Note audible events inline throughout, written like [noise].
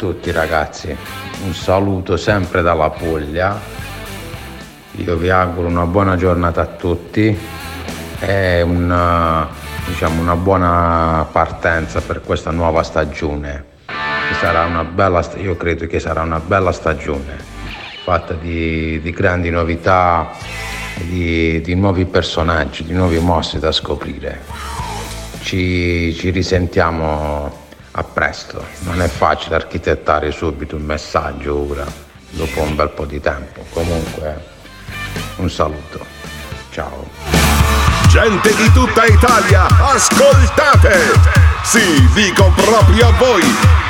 tutti ragazzi, un saluto sempre dalla Puglia, io vi auguro una buona giornata a tutti e una, diciamo, una buona partenza per questa nuova stagione. Bella, io credo che sarà una bella stagione fatta di, di grandi novità, di, di nuovi personaggi, di nuovi mostri da scoprire. Ci, ci risentiamo a presto. Non è facile architettare subito un messaggio ora, dopo un bel po' di tempo. Comunque, un saluto. Ciao. Gente di tutta Italia, ascoltate! Sì, dico proprio a voi!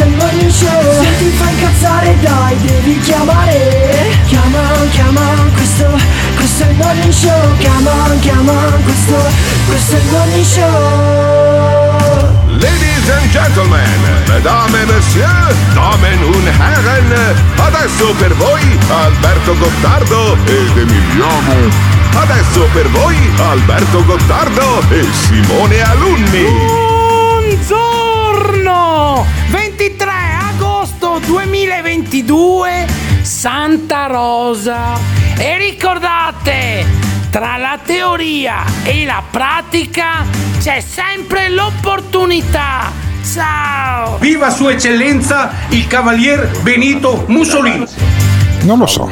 il morning show. Se ti fa incazzare dai, devi chiamare. Chiama, chiama, questo, questo è il morning show. Chiama, chiama, questo, questo è il morning show. Ladies and gentlemen, mesdames et messieurs, damen und herren, adesso per voi Alberto Gottardo ed Emiliano. Adesso per voi Alberto Gottardo e Simone Alunni. Buongiorno! 23 agosto 2022, Santa Rosa. E ricordate, tra la teoria e la pratica c'è sempre l'opportunità. Ciao! Viva Sua Eccellenza il Cavalier Benito Mussolini! Non lo so,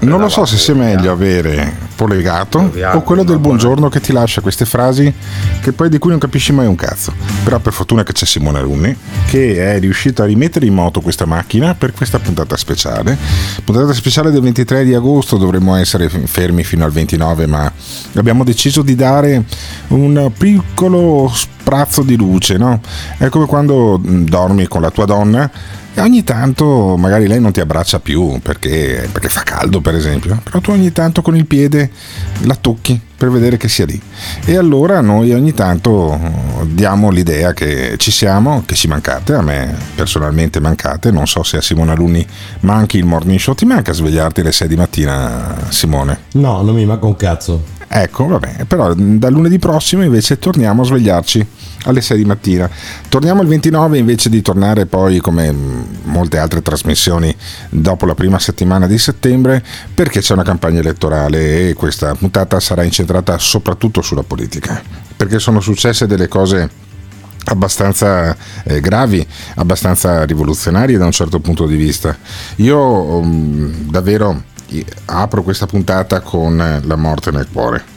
non lo so se sia meglio avere polegato o quello del buongiorno che ti lascia queste frasi che poi di cui non capisci mai un cazzo. Però per fortuna che c'è Simone Runni che è riuscito a rimettere in moto questa macchina per questa puntata speciale. Puntata speciale del 23 di agosto, dovremmo essere fermi fino al 29 ma abbiamo deciso di dare un piccolo sprazzo di luce, no? È come quando dormi con la tua donna e ogni tanto magari lei non ti abbraccia più perché, perché, fa caldo per esempio, però tu ogni tanto con il piede la tocchi per vedere che sia lì. E allora noi ogni tanto diamo l'idea che ci siamo, che ci mancate, a me personalmente mancate, non so se a Simone Alunni manchi il morning show, ti manca svegliarti alle 6 di mattina Simone? No, non mi manca un cazzo. Ecco, vabbè, però da lunedì prossimo invece torniamo a svegliarci alle 6 di mattina. Torniamo il 29 invece di tornare poi come molte altre trasmissioni dopo la prima settimana di settembre perché c'è una campagna elettorale e questa puntata sarà incentrata soprattutto sulla politica perché sono successe delle cose abbastanza eh, gravi, abbastanza rivoluzionarie da un certo punto di vista. Io um, davvero apro questa puntata con la morte nel cuore.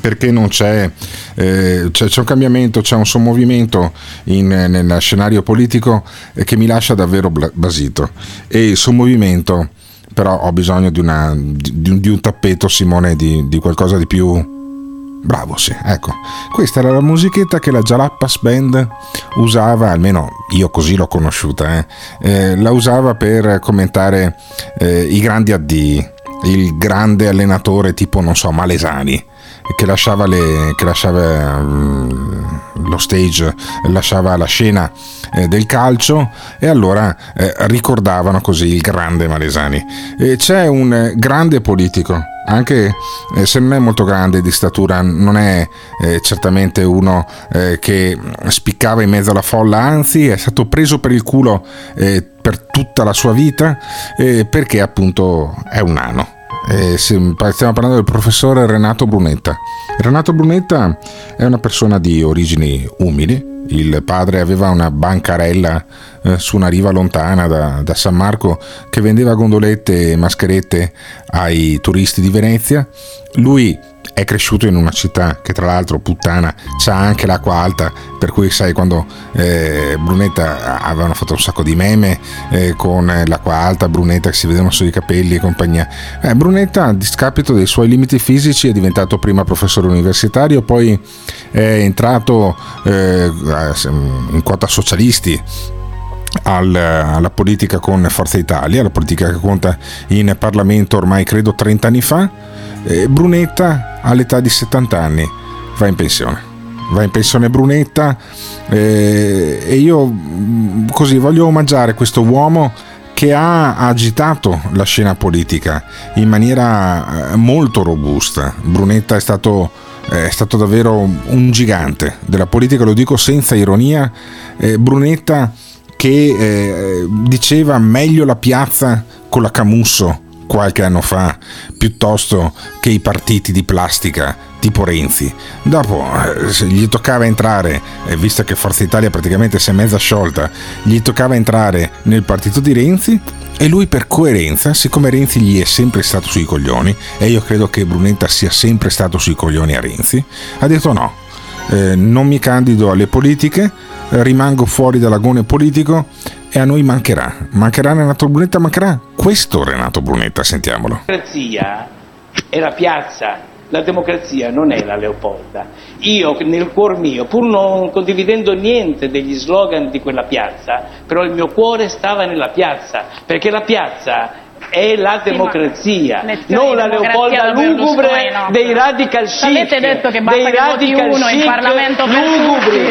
Perché non c'è, eh, c'è, c'è, un cambiamento, c'è un sommovimento in, nel scenario politico che mi lascia davvero basito. E il sommovimento però ho bisogno di, una, di, di un tappeto Simone di, di, qualcosa di più bravo sì ecco questa era la musichetta che la Jalappas Band usava almeno io così l'ho conosciuta eh, eh, la usava per commentare eh, i grandi addii il grande allenatore tipo non so Malesani che lasciava, le, che lasciava um, lo stage, lasciava la scena eh, del calcio e allora eh, ricordavano così il grande Malesani. E c'è un grande politico, anche eh, se non è molto grande di statura, non è eh, certamente uno eh, che spiccava in mezzo alla folla, anzi è stato preso per il culo eh, per tutta la sua vita perché appunto è un nano eh, stiamo parlando del professore Renato Brunetta. Renato Brunetta è una persona di origini umili. Il padre aveva una bancarella eh, su una riva lontana da, da, San Marco che vendeva gondolette e mascherette ai turisti di Venezia. Lui è cresciuto in una città che tra l'altro puttana c'ha anche l'acqua alta per cui sai quando eh, Brunetta avevano fatto un sacco di meme eh, con l'acqua alta Brunetta che si vedevano sui capelli e compagnia eh, Brunetta a discapito dei suoi limiti fisici è diventato prima professore universitario poi è entrato eh, in quota socialisti al, alla politica con Forza Italia, la politica che conta in Parlamento ormai credo 30 anni fa. Eh, Brunetta all'età di 70 anni va in pensione. Va in pensione Brunetta eh, e io mm, così voglio omaggiare questo uomo che ha agitato la scena politica in maniera eh, molto robusta. Brunetta è stato, è stato davvero un gigante della politica, lo dico senza ironia. Eh, Brunetta che eh, diceva meglio la piazza con la Camusso qualche anno fa piuttosto che i partiti di plastica tipo Renzi. Dopo, eh, gli toccava entrare, eh, visto che Forza Italia praticamente si è mezza sciolta, gli toccava entrare nel partito di Renzi e lui per coerenza, siccome Renzi gli è sempre stato sui coglioni, e io credo che Brunetta sia sempre stato sui coglioni a Renzi, ha detto no, eh, non mi candido alle politiche, rimango fuori dall'agone politico e a noi mancherà. Mancherà Renato Brunetta, mancherà questo Renato Brunetta, sentiamolo. La democrazia è la piazza, la democrazia non è la Leopolda. Io nel cuor mio, pur non condividendo niente degli slogan di quella piazza, però il mio cuore stava nella piazza, perché la piazza è la democrazia, sì, non la Leopolda lugubre no. dei radical chic, avete detto che basta dei che radical uno in Parlamento per lugubri,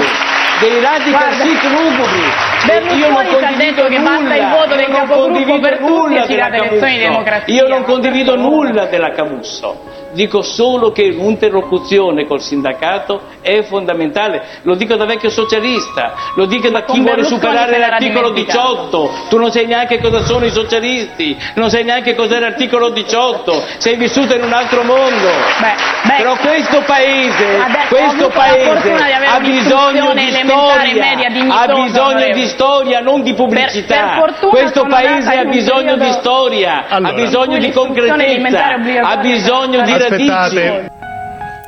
dei Guarda, chic lugubri. Berlusconi ti ha detto che basta nulla, il voto del capogruppo per tutti nulla e si della dà le elezioni di democrazia. Io non condivido nulla della Camusso. Dico solo che un'interlocuzione col sindacato è fondamentale. Lo dico da vecchio socialista, lo dico da chi vuole superare l'articolo dimenticato. 18. Tu non sai neanche cosa sono i socialisti, non sai neanche cos'è l'articolo 18. Sei vissuto in un altro mondo. Beh, beh, Però questo paese, Adesso questo paese di ha bisogno di storia, ha bisogno di storia, non di pubblicità. Per- per questo paese ha bisogno di periodo- storia, ha Allora. bisogno di concretezza, ha bisogno di radici.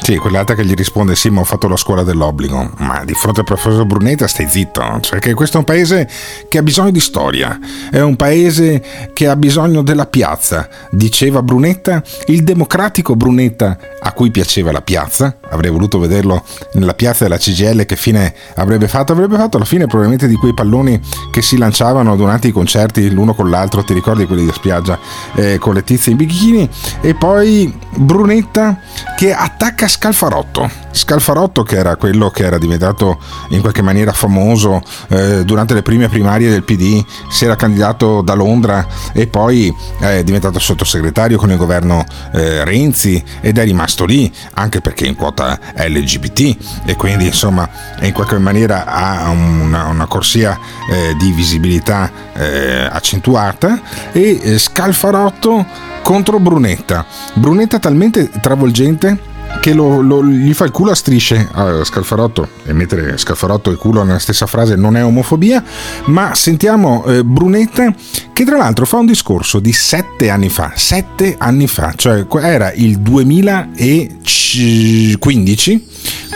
Sì, quell'altra che gli risponde sì, ma ho fatto la scuola dell'obbligo. Ma di fronte al professor Brunetta stai zitto. Cioè che questo è un paese che ha bisogno di storia. È un paese che ha bisogno della piazza. Diceva Brunetta, il democratico Brunetta a cui piaceva la piazza. Avrei voluto vederlo nella piazza della CGL che fine avrebbe fatto. Avrebbe fatto la fine probabilmente di quei palloni che si lanciavano durante i concerti l'uno con l'altro. Ti ricordi quelli da spiaggia eh, con le tizie in bikini? E poi Brunetta che attacca Scalfarotto. Scalfarotto che era quello che era diventato in qualche maniera famoso eh, durante le prime primarie del PD, si era candidato da Londra e poi è diventato sottosegretario con il governo eh, Renzi ed è rimasto lì anche perché in quota LGBT e quindi insomma in qualche maniera ha una, una corsia eh, di visibilità eh, accentuata e eh, Scalfarotto contro Brunetta. Brunetta talmente travolgente che lo- lo- gli fa il culo a strisce a Scalfarotto e mettere Scalfarotto e culo nella stessa frase non è omofobia ma sentiamo eh, Brunetta che tra l'altro fa un discorso di sette anni fa sette anni fa cioè era il 2015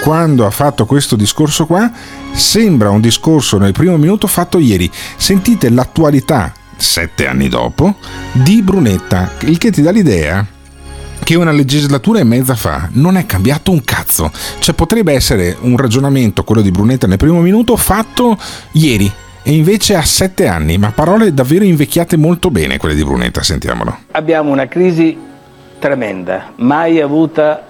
quando ha fatto questo discorso qua sembra un discorso nel primo minuto fatto ieri. Sentite l'attualità sette anni dopo di Brunetta il che ti dà l'idea che una legislatura e mezza fa non è cambiato un cazzo. Cioè potrebbe essere un ragionamento, quello di Brunetta nel primo minuto, fatto ieri. E invece ha sette anni, ma parole davvero invecchiate molto bene quelle di Brunetta, sentiamolo. Abbiamo una crisi tremenda, mai avuta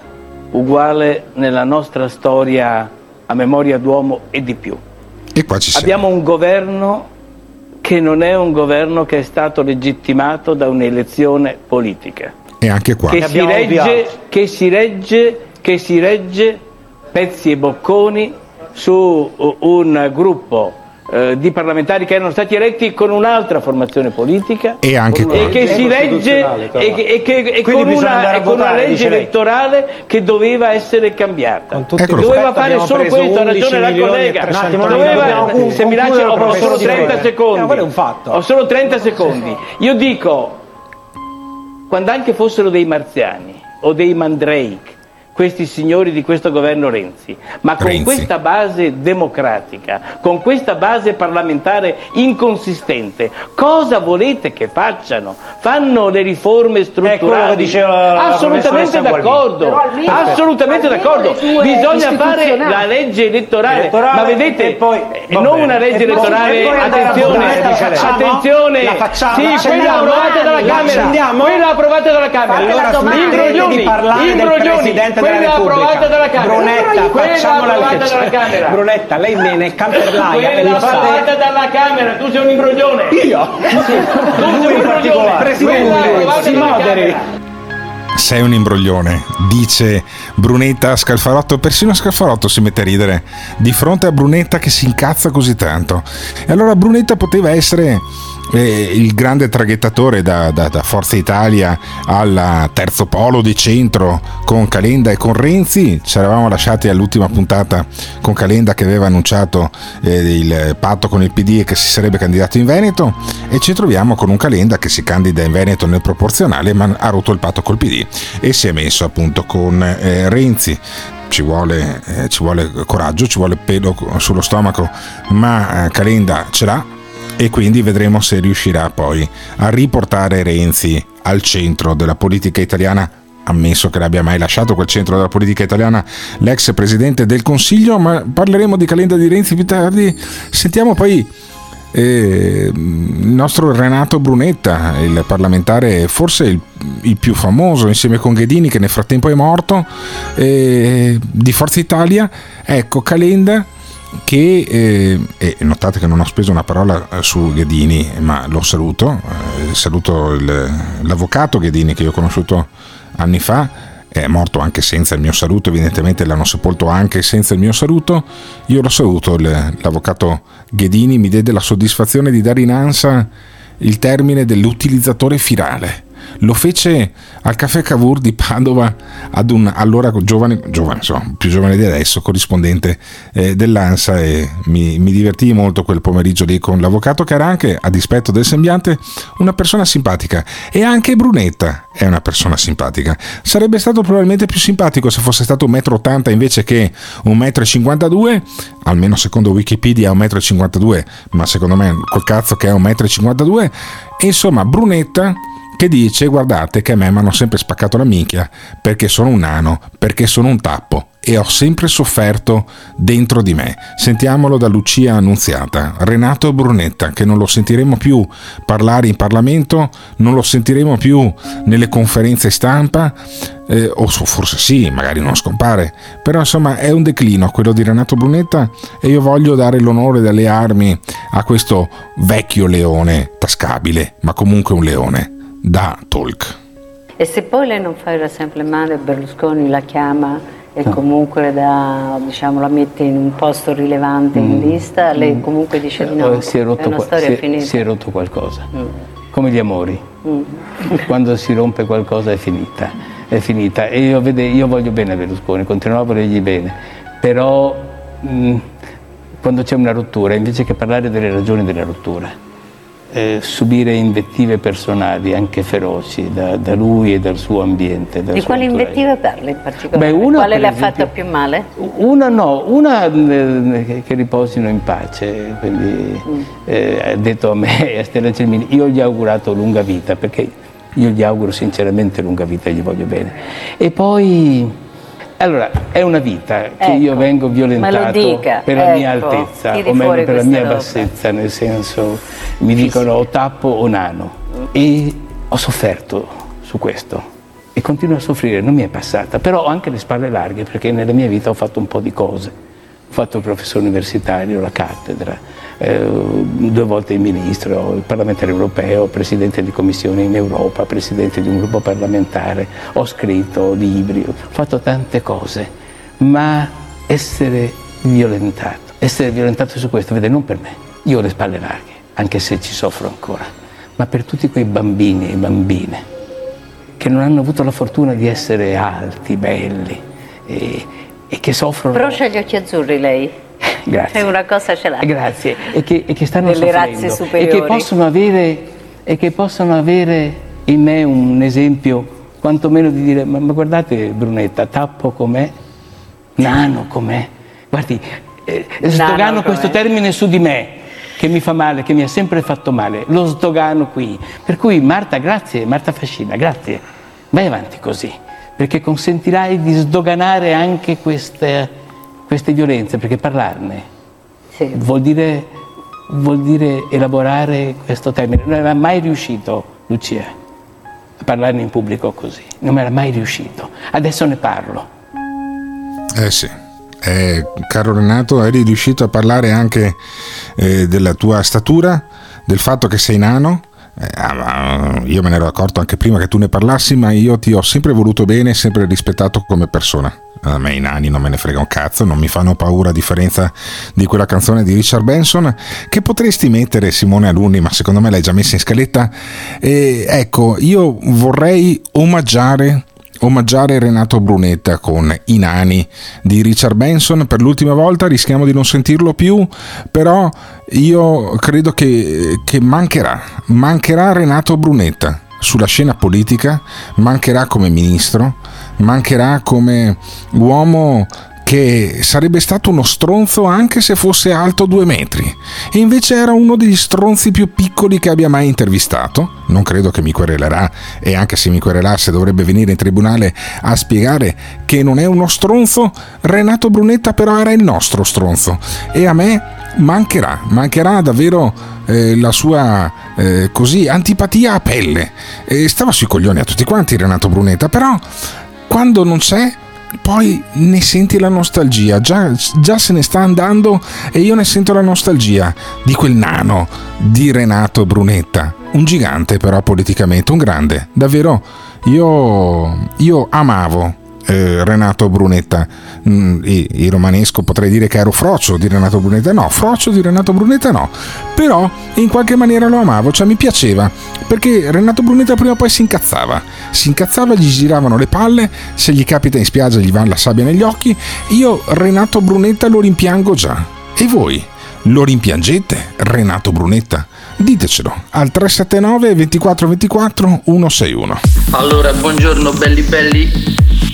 uguale nella nostra storia a memoria d'uomo e di più. E qua ci siamo. Abbiamo un governo che non è un governo che è stato legittimato da un'elezione politica. E anche qua. che si, regge, che si regge, che si regge pezzi e bocconi su un gruppo eh, di parlamentari che erano stati eletti con un'altra formazione politica E anche qua. e che si regge e, che- e che- e con, una, e con una legge elettorale che doveva essere cambiata. qua. Doveva fare solo questo, ha 11 ragione la collega. 300 Doveva- se mi lascia, ho solo 30 professore. secondi. Fatto. Ho solo 30 secondi. Io dico, quando anche fossero dei marziani o dei mandrake, questi signori di questo governo Renzi, ma con Renzi. questa base democratica, con questa base parlamentare inconsistente, cosa volete che facciano? Fanno le riforme strutturali? la Assolutamente d'accordo, almeno- assolutamente almeno d'accordo. Bisogna fare la legge elettorale, Elettorale, ma vedete, poi- eh, non bene. una legge E elettorale, poi attenzione, votare, la facciamo? attenzione, La facciamo? sì, La quella approvata dalla La Camera, quella approvata dalla Camera, imbroglioni, imbroglioni, Quella approvata dalla Camera, Brunetta, quella facciamo la approvata legge. dalla Camera, Brunetta, lei viene in [laughs] camperlaia e quella mi fate approvata dalla Camera, tu sei un imbroglione. Io? Tu sei un imbroglione. Presidente, si moderi. Sei un imbroglione, dice Brunetta a Scalfarotto. Persino Scalfarotto si mette a ridere di fronte a Brunetta che si incazza così tanto. E allora Brunetta poteva essere eh, il grande traghettatore da, da- da Forza Italia al terzo polo di centro con Calenda e con Renzi. Ci eravamo lasciati all'ultima puntata con Calenda che aveva annunciato eh, il patto con il PD e che si sarebbe candidato in Veneto. E ci troviamo con un Calenda che si candida in Veneto nel proporzionale ma ha rotto il patto col PD e si è messo appunto con eh, Renzi. Ci vuole, eh, ci vuole coraggio, ci vuole pelo sullo stomaco, ma eh, Calenda ce l'ha e quindi vedremo se riuscirà poi a riportare Renzi al centro della politica italiana ammesso che l'abbia mai lasciato quel centro della politica italiana l'ex presidente del Consiglio, ma parleremo di Calenda di Renzi più tardi. Sentiamo poi eh, il nostro Renato Brunetta, il parlamentare forse il, il più famoso insieme con Ghedini che nel frattempo è morto, eh, di Forza Italia. Ecco, Calenda che eh, e notate che non ho speso una parola eh, su Ghedini, ma lo saluto, eh, saluto il- l'avvocato Ghedini che io ho conosciuto anni fa, è morto anche senza il mio saluto, evidentemente l'hanno sepolto anche senza il mio saluto, io lo saluto, il- l'avvocato Ghedini mi diede la soddisfazione di dare in ansia il termine dell'utilizzatore firale. Lo fece al caffè Cavour di Padova ad un allora giovane, giovane insomma, più giovane di adesso, corrispondente eh, dell'ANSA e mi, mi divertii molto quel pomeriggio lì con l'avvocato che era anche, a dispetto del sembiante, una persona simpatica e anche Brunetta è una persona simpatica. Sarebbe stato probabilmente più simpatico se fosse stato 1,80 m invece che 1,52 m, almeno secondo Wikipedia è 1,52 m, ma secondo me col cazzo che è 1,52 m. E insomma, Brunetta che dice guardate che a me mi hanno sempre spaccato la minchia perché sono un nano, perché sono un tappo e ho sempre sofferto dentro di me. Sentiamolo da Lucia Annunziata, Renato Brunetta, che non lo sentiremo più parlare in Parlamento, non lo sentiremo più nelle conferenze stampa, eh, o forse sì, magari non scompare, però insomma è un declino quello di Renato Brunetta e io voglio dare l'onore dalle armi a questo vecchio leone tascabile, ma comunque un leone da talk. E se poi lei non fa il rassemblement e Berlusconi la chiama e comunque da, diciamo, la mette in un posto rilevante in lista, lei comunque dice di no. Si è rotto, una qua- storia si è- finita. si è rotto qualcosa. Come gli amori. Mm. [laughs] Quando si rompe qualcosa è finita. È finita. E io, vede, io voglio bene a Berlusconi, continuerò a volergli bene. Però mh, quando c'è una rottura, invece che parlare delle ragioni della rottura, eh, subire invettive personali, anche feroci, da, da lui e dal suo ambiente. Di entourage. invettiva parla in particolare? Beh, una, Quale le ha fatto più male? Una no, una eh, che- riposino in pace, quindi eh, ha detto a me [laughs] e a Stella Gelmini, io gli ho augurato lunga vita, perché io gli auguro sinceramente lunga vita gli voglio bene. E poi, allora, è una vita che io Ecco, vengo me violentato dica, per la mia ecco, altezza, tiri o meglio per la mia roba. bassezza, nel senso, mi dicono o tappo o nano. E ho sofferto su questo e continuo a soffrire, non mi è passata, però ho anche le spalle larghe perché nella mia vita ho fatto un po' di cose. Ho fatto il professore universitario, la cattedra, eh, due volte il ministro, il parlamentare europeo, presidente di commissione in Europa, presidente di un gruppo parlamentare, ho scritto libri, ho fatto tante cose, ma essere violentato, essere violentato su questo, vede, non per me, io ho le spalle larghe, anche se ci soffro ancora, ma per tutti quei bambini e bambine che non hanno avuto la fortuna di essere alti, belli e, e che soffrono. Però c'ha gli occhi azzurri lei. Grazie. Una cosa ce l'ha. Grazie. E che, e che stanno Delle razze E superiori. che possono avere, e che possono avere in me un esempio quantomeno di dire, ma, ma guardate Brunetta, tappo com'è, nano com'è, guardi, eh, sdogano questo termine su di me, che mi fa male, che mi ha sempre fatto male, lo sdogano qui. Per cui Marta, grazie, Marta Fascina, grazie, vai avanti così, perché consentirai di sdoganare anche queste, queste violenze, perché parlarne vuol, dire, vuol dire elaborare questo termine. Non era mai riuscito, Lucia, a parlarne in pubblico così, non era mai riuscito. Adesso ne parlo. Eh sì. Eh, caro Renato, eri riuscito a parlare anche eh, della tua statura, del fatto che sei nano. Eh, ah, ma io me ne ero accorto anche prima che tu ne parlassi, ma io ti ho sempre voluto bene e sempre rispettato come persona. A me i nani non me ne frega un cazzo, non mi fanno paura a differenza di quella canzone di Richard Benson che potresti mettere Simone Alunni, ma secondo me l'hai già messa in scaletta. E, ecco, io vorrei omaggiare omaggiare Renato Brunetta con I nani di Richard Benson per l'ultima volta rischiamo di non sentirlo più però io credo che, che mancherà mancherà Renato Brunetta sulla scena politica mancherà come ministro mancherà come uomo che sarebbe stato uno stronzo anche se fosse alto due metri. E invece era uno degli stronzi più piccoli che abbia mai intervistato. Non credo che mi querelerà e anche se mi querelasse dovrebbe venire in tribunale a spiegare che non è uno stronzo Renato Brunetta però era il nostro stronzo. E a me mancherà mancherà davvero eh, la sua eh, così antipatia a pelle. E stava sui coglioni a tutti quanti Renato Brunetta però quando non c'è poi ne senti la nostalgia, già, già, se ne sta andando e io ne sento la nostalgia di quel nano di Renato Brunetta, un gigante però politicamente, un grande, davvero. Io, io amavo eh, Renato Brunetta, mm, il romanesco potrei dire che ero frocio di Renato Brunetta, no, frocio di Renato Brunetta no, però in qualche maniera lo amavo, cioè mi piaceva, perché Renato Brunetta prima o poi si incazzava, si incazzava, gli giravano le palle, se gli capita in spiaggia gli va la sabbia negli occhi, io Renato Brunetta lo rimpiango già, e voi? Lo rimpiangete, Renato Brunetta? Ditecelo al 379 24 24 161. Allora, buongiorno belli belli.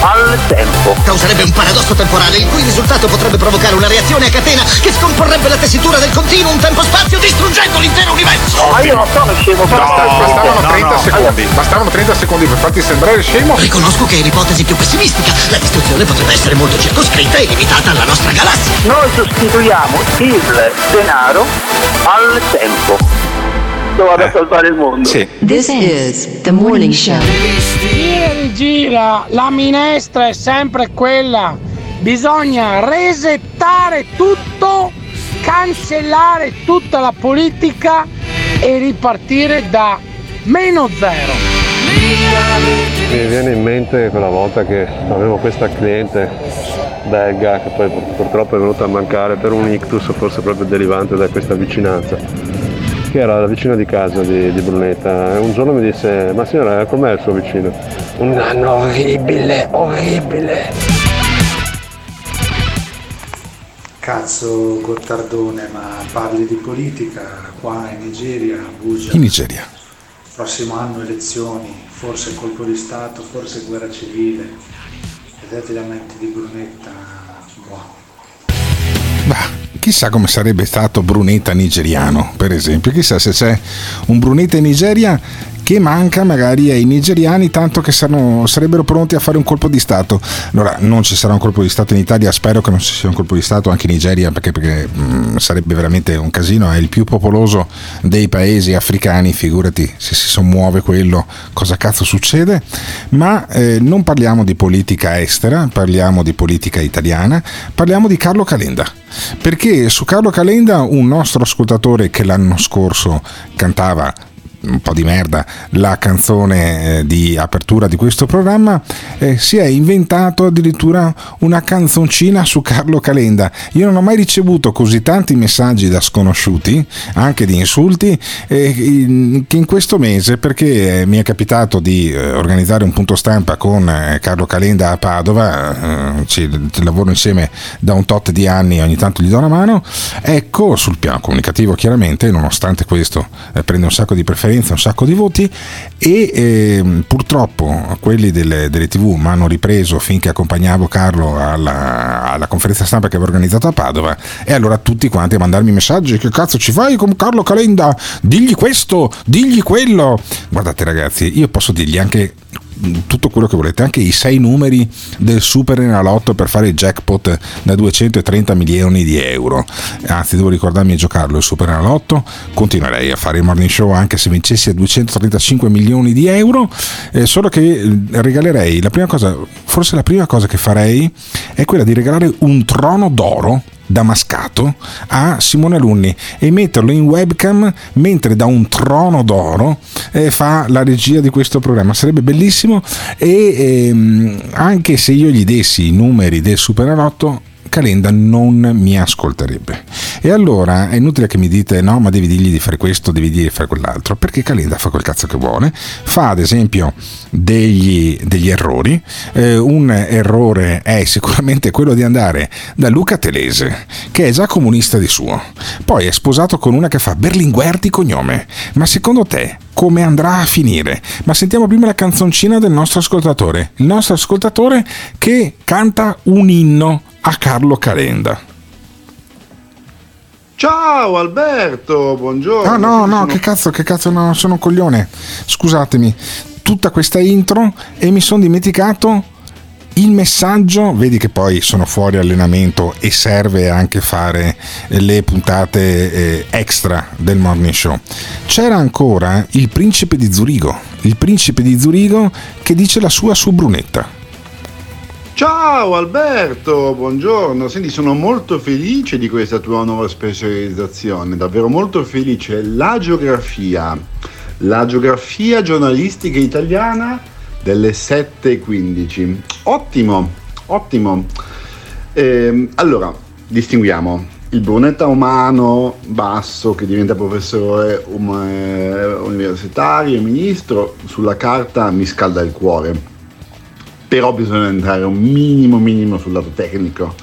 al tempo. Causerebbe un paradosso temporale, il cui risultato potrebbe provocare una reazione a catena che scomporrebbe la tessitura del continuum tempo-spazio distruggendo l'intero universo. Ma io non sono scemo, No, bastavano No, 30 no. secondi, bastavano 30 secondi per farti sembrare scemo. Riconosco che è l'ipotesi più pessimistica. La distruzione potrebbe essere molto circoscritta e limitata alla nostra galassia. Noi sostituiamo il denaro al tempo. Vado a salvare il mondo. This is the morning show. Gira la minestra è sempre quella. Bisogna resettare tutto, cancellare tutta la politica e ripartire da meno zero. Mi viene in mente quella volta che avevo questa cliente belga che poi pur- purtroppo è venuta a mancare per un ictus forse proprio derivante da questa vicinanza che era la vicina di casa di, di Brunetta e un giorno mi disse ma signora com'è il suo vicino? un anno orribile orribile Cazzo Gottardone, ma parli di politica qua in Nigeria, Abuja. In Nigeria. Prossimo anno elezioni, forse colpo di Stato, forse guerra civile. Vedete gli aumenti di Brunetta. Chissà come sarebbe stato Brunetta nigeriano, per esempio. Chissà se c'è un Brunetta in Nigeria che manca magari ai nigeriani tanto che saranno- sarebbero pronti a fare un colpo di Stato. Allora non ci sarà un colpo di Stato in Italia, spero che non ci sia un colpo di Stato anche in Nigeria perché, perché, mh, sarebbe veramente un casino, è il più popoloso dei paesi africani, figurati se si sommuove quello cosa cazzo succede, ma eh, non parliamo di politica estera, parliamo di politica italiana, parliamo di Carlo Calenda. Perché su Carlo Calenda un nostro ascoltatore che l'anno scorso cantava un po' di merda la canzone eh, di apertura di questo programma eh, si è inventato addirittura una canzoncina su Carlo Calenda. Io non ho mai ricevuto così tanti messaggi da sconosciuti anche di insulti eh, in- che in questo mese perché eh, mi è capitato di eh, organizzare un punto stampa con Carlo Calenda a Padova eh, ci, ci lavoro insieme da un tot di anni ogni tanto gli do una mano. Ecco sul piano comunicativo chiaramente nonostante questo prende un sacco di preferenze un sacco di voti e ehm, purtroppo quelli delle, delle tv mi hanno ripreso finché accompagnavo Carlo alla, alla conferenza stampa che avevo organizzato a Padova e allora tutti quanti a mandarmi messaggi che cazzo ci fai con Carlo Calenda? Digli questo digli quello. Guardate ragazzi io posso dirgli anche tutto quello che volete, anche i sei numeri del Super Enalotto per fare il jackpot da 230 milioni di euro. Anzi, devo ricordarmi di giocarlo il Super Enalotto. Continuerei a fare il morning show anche se vincessi a 235 milioni di euro. eh, solo che eh, regalerei la prima cosa, forse la prima cosa che farei è quella di regalare un trono d'oro damascato a Simone Alunni e metterlo in webcam mentre da un trono d'oro eh, fa la regia di questo programma. Sarebbe bellissimo e ehm, anche se io gli dessi i numeri del Superenalotto Calenda non mi ascolterebbe. E allora è inutile che mi dite no ma devi dirgli di fare questo devi dirgli di fare quell'altro perché Calenda fa quel cazzo che vuole. Fa ad esempio degli, degli errori. Eh, un errore è sicuramente quello di andare da Luca Telese che è già comunista di suo. Poi è sposato con una che fa Berlinguer di cognome. Ma secondo te come andrà a finire? Ma sentiamo prima la canzoncina del nostro ascoltatore. Il nostro ascoltatore che canta un inno a Carlo Calenda Ciao Alberto, buongiorno. Ah no, no, Sono- che cazzo, che cazzo, no, sono un coglione. Scusatemi, tutta questa intro e mi sono dimenticato il messaggio, vedi che poi sono fuori allenamento e serve anche fare le puntate eh, extra del morning show. C'era ancora il principe di Zurigo, il principe di Zurigo che dice la sua su Brunetta. Ciao Alberto, buongiorno. Senti, sono molto felice di questa tua nuova specializzazione, davvero molto felice. La geografia, la geografia giornalistica italiana delle 7.15. Ottimo, ottimo. Ehm, allora, distinguiamo il brunetta umano basso che diventa professore um- universitario, ministro, sulla carta mi scalda il cuore però bisogna entrare un minimo minimo sul lato tecnico.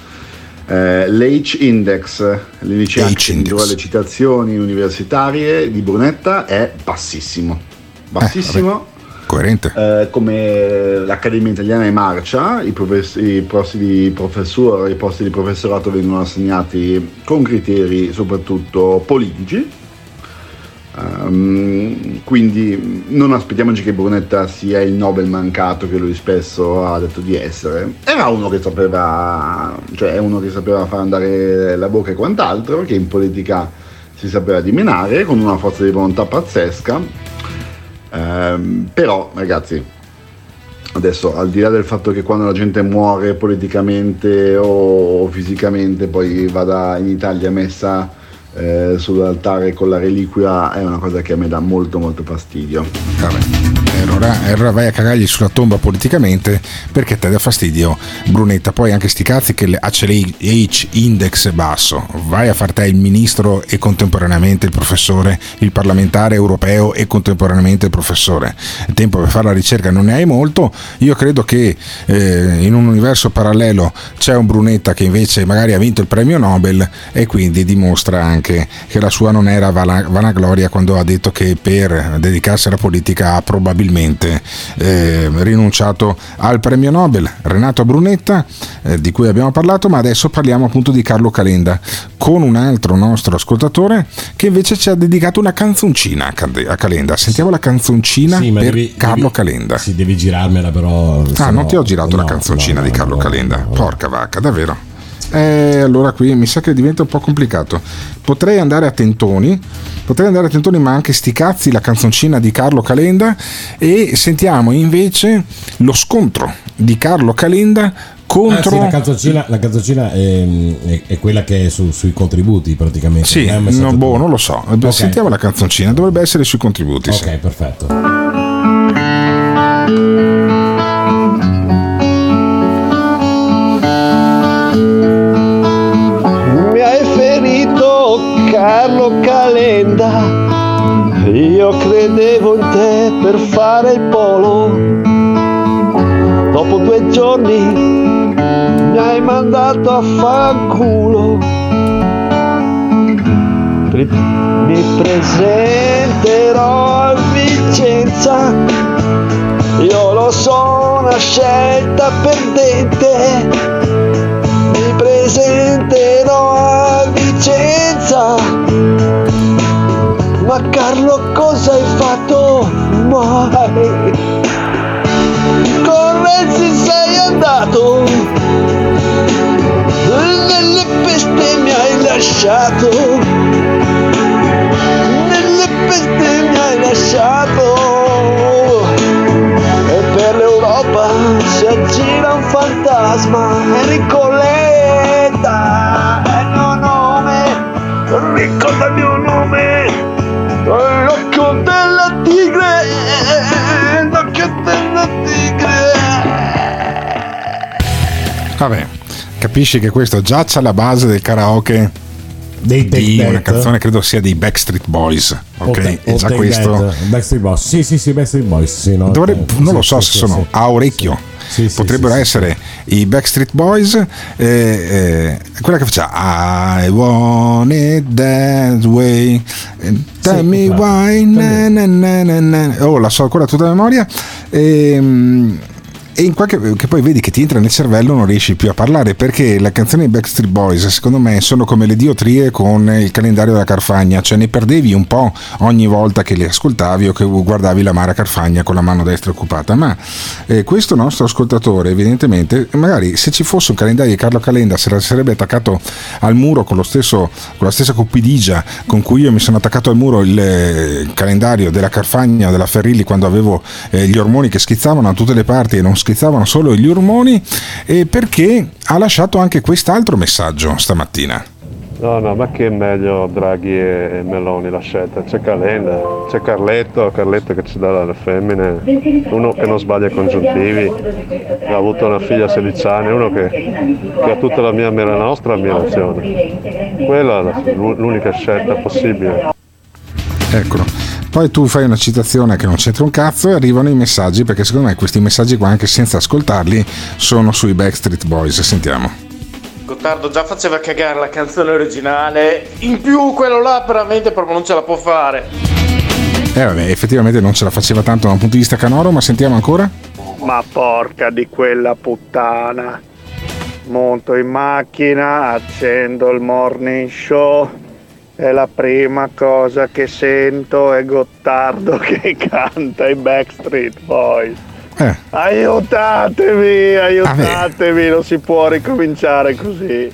Eh, L'H-index, l'indice H dentro le citazioni universitarie di Brunetta è bassissimo. Bassissimo. Coerente. Eh, come l'Accademia Italiana è marcia, i, profess- i posti di professore, i posti di professorato vengono assegnati con criteri soprattutto politici. Ehm, quindi non aspettiamoci che Brunetta sia il Nobel mancato che lui spesso ha detto di essere. Era uno che sapeva, cioè uno che sapeva far andare la bocca e quant'altro, che in politica si sapeva dimenare con una forza di volontà pazzesca. Ehm, però ragazzi, adesso al di là del fatto che quando la gente muore politicamente o fisicamente poi vada in Italia messa eh, sull'altare con la reliquia è una cosa che a me dà molto molto fastidio. E allora, e allora vai a cagargli sulla tomba politicamente perché te dà fastidio Brunetta. Poi anche sti cazzi che le H index è basso. Vai a far te il ministro e contemporaneamente il professore il parlamentare europeo e contemporaneamente il professore. Il tempo per fare la ricerca non ne hai molto. Io credo che eh, in un universo parallelo c'è un Brunetta che invece magari ha vinto il premio Nobel e quindi dimostra anche che la sua non era vana- vanagloria quando ha detto che per dedicarsi alla politica ha probabilmente probabilmente eh, rinunciato al premio Nobel. Renato Brunetta, eh, di cui abbiamo parlato, ma adesso parliamo appunto di Carlo Calenda, con un altro nostro ascoltatore che invece ci ha dedicato una canzoncina a Calenda. Sentiamo la canzoncina Sì, per devi- Carlo Calenda. Sì, devi girarmela però. Ah, se non no- ti ho girato la no, canzoncina no, di no, Carlo no, Calenda. no, no. Porca vacca, davvero. Eh, allora qui mi sa che diventa un po' complicato. Potrei andare a tentoni, potrei andare a tentoni, ma anche sti cazzi la canzoncina di Carlo Calenda e sentiamo invece lo scontro di Carlo Calenda Ah, contro sì, la canzoncina, la canzoncina è, è- è quella che è su- sui contributi praticamente. Sì, non no, boh, non lo so. Ok. Sentiamo la canzoncina, dovrebbe essere sui contributi. sì. Ok, perfetto. Carlo Calenda, io credevo in te per fare il polo. Dopo due giorni mi hai mandato a fanculo. Mi presenterò a Vicenza, io lo so una scelta perdente mi presenterò a Carlo cosa hai fatto? Mai? Con Renzi sei andato, nelle peste mi hai lasciato, nelle peste mi hai lasciato. E per l'Europa si aggira un fantasma. Enrico Letta è il mio nome. Ricorda Vabbè, capisci che questo già c'ha la base del karaoke Dei di una canzone, credo sia dei Backstreet Boys. Ok, Take- e già questo. Backstreet Boys. Sì, sì, sì, Backstreet Boys. Sì, no, Dovrebbe- eh, non sì, lo so sì, se sono a orecchio. Potrebbero essere i Backstreet Boys, eh, eh, quella che faceva I want it that way. eh, Tell me why. na, na, na. Oh, la so ancora tutta a memoria. Ehm, E in qualche, che poi vedi che ti entra nel cervello non riesci più a parlare perché le canzoni dei Backstreet Boys secondo me sono come le diotrie con il calendario della Carfagna cioè ne perdevi un po' ogni volta che le ascoltavi o che guardavi la Mara Carfagna con la mano destra occupata. Ma eh, questo nostro ascoltatore evidentemente magari se ci fosse un calendario di Carlo Calenda se la sarebbe attaccato al muro con, stesso, con la stessa cupidigia con cui io mi sono attaccato al muro il eh, calendario della Carfagna della Ferrilli quando avevo eh, gli ormoni che schizzavano da tutte le parti e non schizzavano solo gli ormoni e perché ha lasciato anche quest'altro messaggio stamattina. No, no, ma che è meglio Draghi e, Meloni la scelta? C'è Calenda, c'è Carletto, Carletto che ci dà dalle femmine, uno che non sbaglia i congiuntivi, ha avuto una figlia a 16 anni, uno che, che ha tutta la mia, la nostra ammirazione. Quella è l'unica scelta possibile. Eccolo. Poi tu fai una citazione che non c'entra un cazzo e arrivano i messaggi perché secondo me questi messaggi qua anche senza ascoltarli sono sui Backstreet Boys. Sentiamo. Gottardo già faceva cagare la canzone originale, in più quello là veramente proprio non ce la può fare. Eh vabbè, effettivamente non ce la faceva tanto da un punto di vista canoro, ma sentiamo ancora. Ma porca di quella puttana. Monto in macchina, accendo il morning show e la prima cosa che sento è Gottardo [laughs] che canta i Backstreet Boys. Eh. Aiutatemi, aiutatemi, non si può ricominciare così.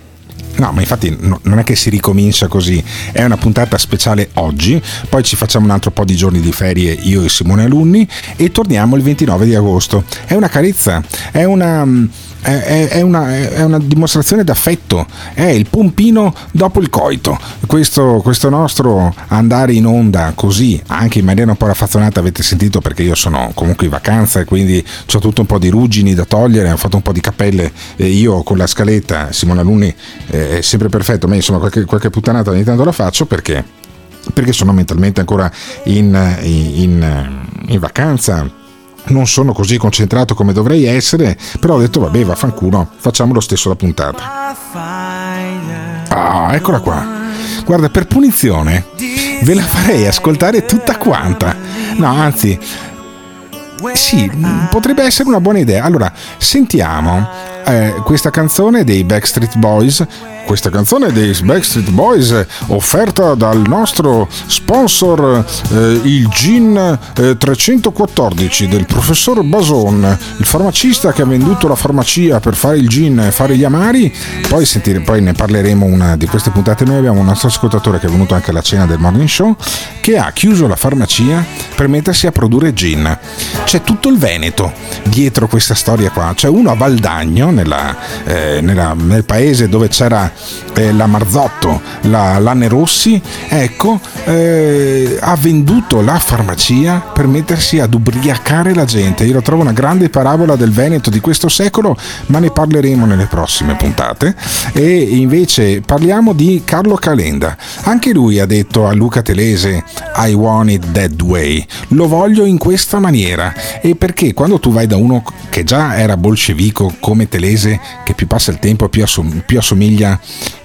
No, ma infatti no- non è che si ricomincia così, è una puntata speciale oggi, poi ci facciamo un altro po' di giorni di ferie io e Simone Alunni e torniamo il 29 di agosto. È una carezza, è una, è, è- una, è una dimostrazione d'affetto, è il pompino dopo il coito. Questo, questo nostro andare in onda così, anche in maniera un po' raffazzonata, avete sentito perché io sono comunque in vacanza e quindi ho tutto un po' di ruggini da togliere, ho fatto un po' di cappelle e io con la scaletta, Simone Alunni eh, è sempre perfetto, ma insomma qualche, qualche puttanata ogni tanto la faccio perché, perché sono mentalmente ancora in, in- in vacanza. Non sono così concentrato come dovrei essere, però ho detto vabbè, vaffanculo, facciamo lo stesso la puntata. Ah, eccola qua. Guarda, per punizione ve la farei ascoltare tutta quanta. No, anzi, Sì, potrebbe essere una buona idea. Allora, sentiamo eh, questa canzone dei Backstreet Boys. Questa canzone dei Backstreet Boys offerta dal nostro sponsor eh, il Gin eh, 314 del professor Bason, il farmacista che ha venduto la farmacia per fare il gin e fare gli amari. Poi, sentire, poi ne parleremo una di queste puntate. Noi abbiamo un nostro ascoltatore che è venuto anche alla cena del morning show che ha chiuso la farmacia per mettersi a produrre gin. C'è tutto il Veneto dietro questa storia qua. C'è uno a Valdagno, nella, eh, nella- nel paese dove c'era eh, la Marzotto, la Lanne Rossi, ecco, eh, ha venduto la farmacia per mettersi ad ubriacare la gente. Io la trovo una grande parabola del Veneto di questo secolo, ma ne parleremo nelle prossime puntate. E invece parliamo di Carlo Calenda. Anche lui ha detto a Luca Telese I want it that way. Lo voglio in questa maniera. E perché quando tu vai da uno che già era bolscevico come Telese, che più passa il tempo più, assom- più assomiglia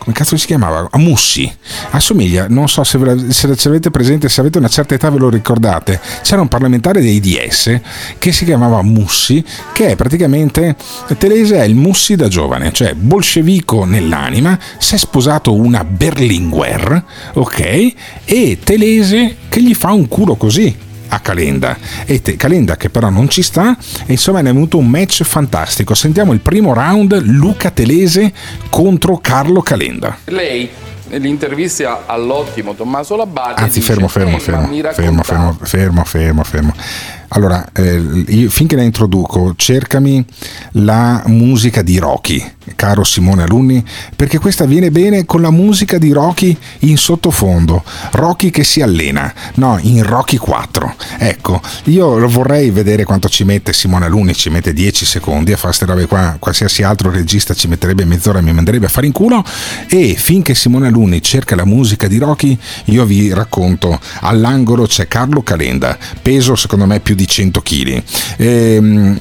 come cazzo si chiamava? A Mussi. Assomiglia, non so se, la- se ce l'avete presente, se avete una certa età ve lo ricordate. C'era un parlamentare dei DS che si chiamava Mussi, che è praticamente Telese è il Mussi da giovane, cioè bolscevico nell'anima, si è sposato una Berlinguer, ok? E Telese che gli fa un culo così a Calenda. E te- Calenda che però non ci sta e insomma è venuto un match fantastico. Sentiamo il primo round Luca Telese contro Carlo Calenda. Lei nell'intervista all'ottimo Tommaso Labate anzi dice, fermo fermo "Eh, fermo fermo raccontava". fermo fermo fermo fermo allora eh, finché la introduco cercami la musica di Rocky caro Simone Alunni perché questa viene bene con la musica di Rocky in sottofondo. Rocky che si allena no in Rocky 4 ecco io vorrei vedere quanto ci mette Simone Alunni ci mette 10 secondi a fare queste robe qua qualsiasi altro regista ci metterebbe mezz'ora e mi manderebbe a fare in culo. E finché Simone Alunni cerca la musica di Rocky io vi racconto all'angolo c'è Carlo Calenda peso secondo me più di 100 kg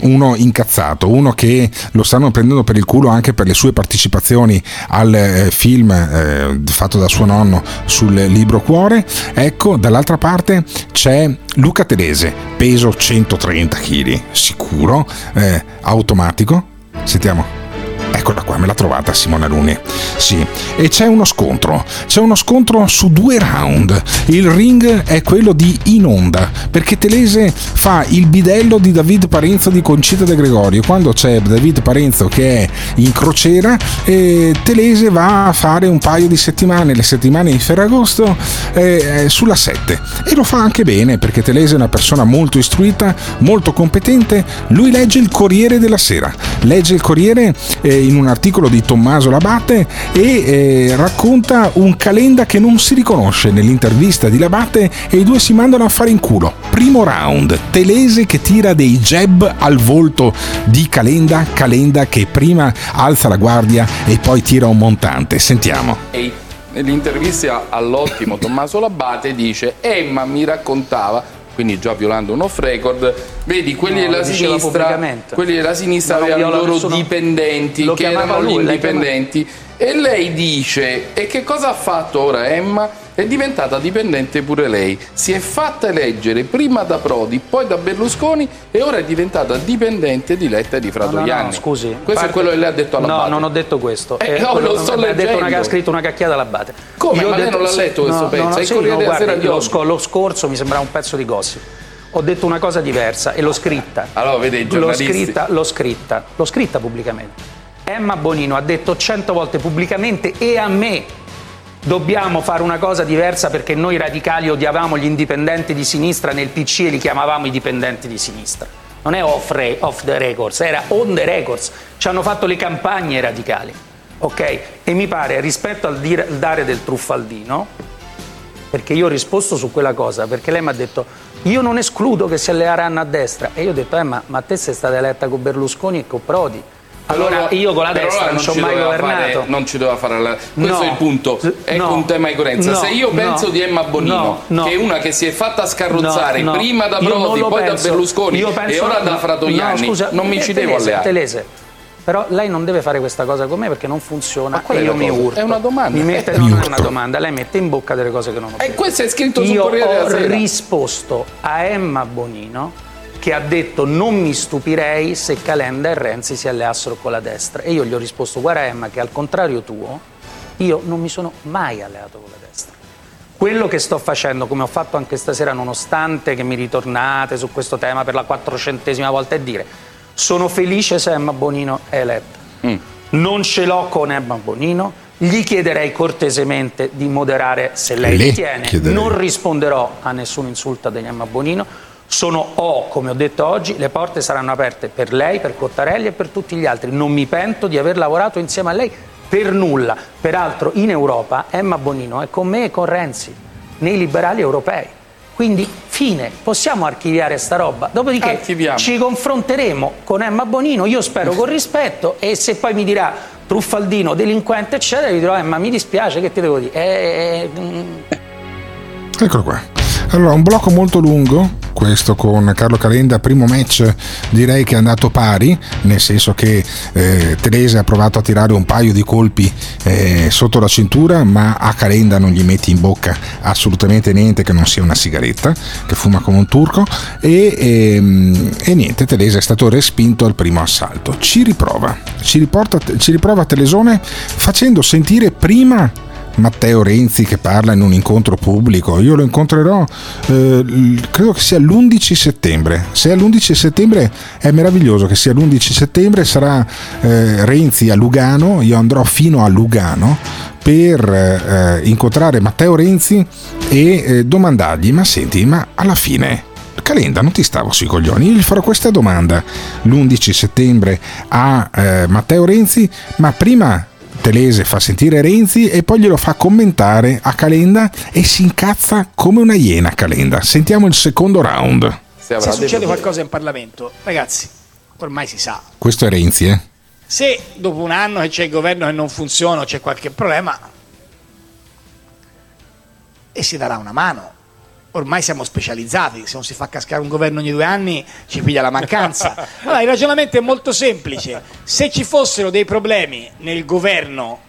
uno incazzato uno che lo stanno prendendo per il culo anche per le sue partecipazioni al eh, film eh, fatto da suo nonno sul libro Cuore. Ecco dall'altra parte c'è Luca Telese peso 130 kg sicuro eh, automatico. Sentiamo Eccola qua, me l'ha trovata Simona Luni. Sì, e c'è uno scontro. C'è uno scontro su due round. Il ring è quello di In Onda, perché Telese fa il bidello di David Parenzo di Concita De Gregorio. Quando c'è David Parenzo che è in crociera, eh, Telese va a fare un paio di settimane, le settimane di Ferragosto, eh, eh, sulla 7. E lo fa anche bene, perché Telese è una persona molto istruita, molto competente. Lui legge il Corriere della Sera. Legge il Corriere eh, in un articolo di Tommaso Labate e eh, racconta un calenda che non si riconosce nell'intervista di Labate e i due si mandano a fare in culo. Primo round, Telese che tira dei jab al volto di Calenda, Calenda che prima alza la guardia e poi tira un montante. Sentiamo. Nell'intervista all'ottimo Tommaso Labate dice Emma mi raccontava quindi già violando un off record vedi quelli No, della sinistra quelli della sinistra avevano i loro nessuno- dipendenti Lo che erano gli lui, lei indipendenti. E lei dice e che cosa ha fatto ora Emma? È diventata dipendente pure lei. Si è fatta eleggere prima da Prodi, poi da Berlusconi e ora è diventata dipendente di Letta e di No, no, Fratoianni. no, scusi. Questo è Parte- quello che lei ha detto alla No, non ho detto questo. Eh, Eh, no, quello- lo sto ha detto una, leggendo. ha scritto una cacchiata alla bate. Come? Io Ma lei detto- non l'ha letto questo no, pezzo? No, no, È sì, no, guardi, lo, sco- lo scorso mi sembrava un pezzo di gossip. Ho detto una cosa diversa e l'ho scritta. Allora, vede, i L'ho giornalisti- scritta, l'ho scritta, l'ho scritta pubblicamente. Emma Bonino ha detto cento volte pubblicamente e a me dobbiamo fare una cosa diversa perché noi radicali odiavamo gli indipendenti di sinistra nel PC e li chiamavamo i dipendenti di sinistra. Non è off, re- off the records, era on the records. Ci hanno fatto le campagne radicali. Ok? E mi pare, rispetto al, dire- al dare del truffaldino, perché io ho risposto su quella cosa, perché lei mi ha detto io non escludo che si alleeranno a destra e io ho detto eh, ma, ma te sei stata eletta con Berlusconi e con Prodi allora io con la destra non ci ho mai doveva governato fare- non ci doveva fare la... questo No. è il punto è No. un tema di coerenza No. se io penso No. di Emma Bonino No. No. che è una che si è fatta scarrozzare No, no. prima da Io Prodi poi penso. da Berlusconi Io e ora da Fratoianni no, scusa, non mi ci devo Telese, alleare Telese. Però lei non deve fare questa cosa con me perché non funziona e io mi urto. È una domanda. Mi mette, Eh, non è una domanda, lei mette in bocca delle cose che non ho detto. e questo è scritto sul Io Corriere ho della Sera risposto a Emma Bonino che ha detto non mi stupirei se Calenda e Renzi si alleassero con la destra. E io gli ho risposto, guarda Emma, che al contrario tuo, io non mi sono mai alleato con la destra. Quello che sto facendo, come ho fatto anche stasera, nonostante che mi ritornate su questo tema per la quattrocentesima volta, è dire sono felice se Emma Bonino è eletta. Non ce l'ho con Emma Bonino. Gli chiederei cortesemente di moderare se lei Le ritiene. Non risponderò a nessun insulto degli Emma Bonino. Sono O, come ho detto oggi, le porte saranno aperte per lei, per Cottarelli e per tutti gli altri. Non mi pento di aver lavorato insieme a lei per nulla. Peraltro in Europa Emma Bonino è con me e con Renzi, nei liberali europei. Quindi fine, possiamo archiviare sta roba. Dopodiché ci confronteremo con Emma Bonino, io spero con rispetto e se poi mi dirà truffaldino, delinquente, eccetera, gli dirò Emma mi dispiace, che ti devo dire? Eh, mm, Eccolo qua. Allora, un blocco molto lungo, questo con Carlo Calenda, primo match direi che è andato pari, nel senso che eh, Telese ha provato a tirare un paio di colpi eh, sotto la cintura, ma a Calenda non gli metti in bocca assolutamente niente che non sia una sigaretta, che fuma come un turco, e, ehm, e niente, Telese è stato respinto al primo assalto. Ci riprova, ci, riporta, ci riprova Telesone facendo sentire prima Matteo Renzi che parla in un incontro pubblico. Io lo incontrerò, eh, credo che sia l'11 settembre. Se è l'11 settembre è meraviglioso che sia l'11 settembre, sarà eh, Renzi a Lugano, io andrò fino a Lugano per eh, incontrare Matteo Renzi e eh, domandargli, ma senti, ma alla fine Calenda, non ti stavo sui coglioni. Io gli farò questa domanda l'11 settembre a eh, Matteo Renzi, ma prima Telese fa sentire Renzi e poi glielo fa commentare a Calenda e si incazza come una iena Calenda. Sentiamo il secondo round. Se Se succede qualcosa in Parlamento, ragazzi, ormai si sa. Questo è Renzi, eh? Se dopo un anno che c'è il governo che non funziona o c'è qualche problema, e si darà una mano. Ormai siamo specializzati, se non si fa cascare un governo ogni due anni ci piglia la mancanza. Allora, il ragionamento è molto semplice. Se ci fossero dei problemi nel governo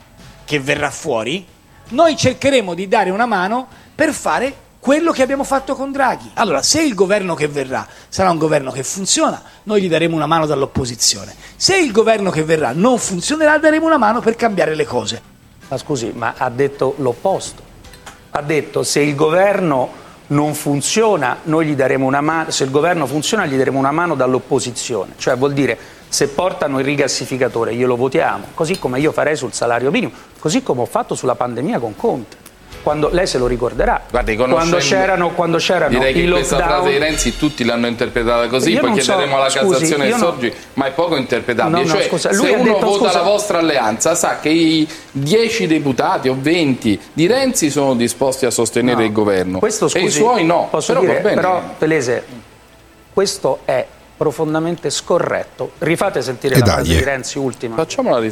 che verrà fuori, noi cercheremo di dare una mano per fare quello che abbiamo fatto con Draghi. Allora, se il governo che verrà sarà un governo che funziona, noi gli daremo una mano dall'opposizione. Se il governo che verrà non funzionerà, daremo una mano per cambiare le cose. Ma scusi, ma ha detto l'opposto. Ha detto se il governo non funziona, noi gli daremo una mano, se il governo funziona gli daremo una mano dall'opposizione. Cioè vuol dire se portano il rigassificatore glielo votiamo, così come io farei sul salario minimo, così come ho fatto sulla pandemia con Conte. Quando, lei se lo ricorderà, Guardi, quando c'erano, quando c'erano Direi che i questa lockdown... frase di Renzi tutti l'hanno interpretata così, Io poi non so, chiederemo alla scusi, Cassazione Sorgi, ma è poco interpretabile. No, no, cioè, scusa, se uno detto, vota scusa- la vostra alleanza, sa che i 10 deputati o 20 di Renzi sono disposti a sostenere No, il governo Questo, e i scusi, suoi no. Posso però dire, va bene. però Pelese, questo è profondamente scorretto. Rifate sentire E la frase eh. di Renzi ultima.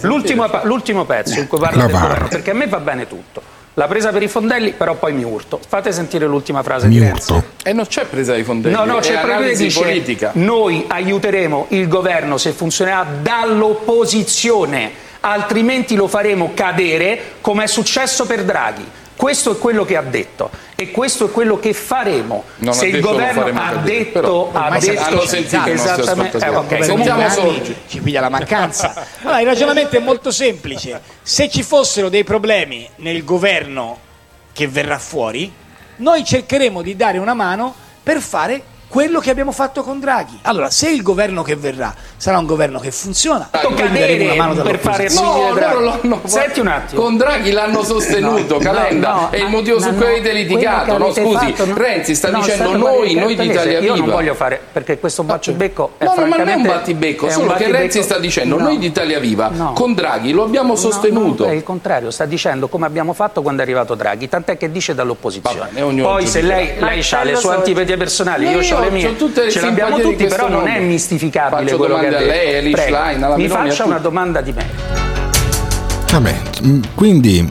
L'ultimo, l'ultimo pezzo in cui parla La del governo, perché a me va bene tutto. La presa per i fondelli, però poi mi urto. Fate sentire l'ultima frase Mi di Renzi. urto. E non c'è presa di fondelli, No, no, c'è proprio analisi dice politica. noi aiuteremo il governo se funzionerà dall'opposizione, altrimenti lo faremo cadere come è successo per Draghi. Questo è quello che ha detto e questo è quello che faremo. Non se ha il governo faremo ha cadere, detto, ha detto sentito esattamente, eh, ok, Sentiamo Sorgi. ci piglia la mancanza. Allora, il ragionamento è molto semplice. Se ci fossero dei problemi nel governo che verrà fuori, noi cercheremo di dare una mano per fare quello che abbiamo fatto con Draghi. Allora, se il governo che verrà sarà un governo che funziona, daremo una mano per fare. No, No, loro l'hanno Senti un attimo. Con Draghi l'hanno sostenuto, No, Calenda, no, è il motivo su cui no, avete litigato. No, scusi, fatto, no. Renzi sta No, dicendo noi, noi di Italia Io non Viva. voglio fare perché questo battibecco è No, no, ma non è un battibecco, è solo un che Renzi sta dicendo No. noi di Italia Viva No. con Draghi lo abbiamo sostenuto. No, no, è il contrario, sta dicendo come abbiamo fatto quando è arrivato Draghi, tant'è che dice dall'opposizione. Poi se lei, lei ha le sue Sorgi. antipatie personali, No, io, io ho le ho mie, tutte le ce l'abbiamo tutti, però non è mistificabile Faccio quello che ha domande a detto. lei, Prego, Schlein, alla Mi faccia una domanda di merito. Vabbè, mm, quindi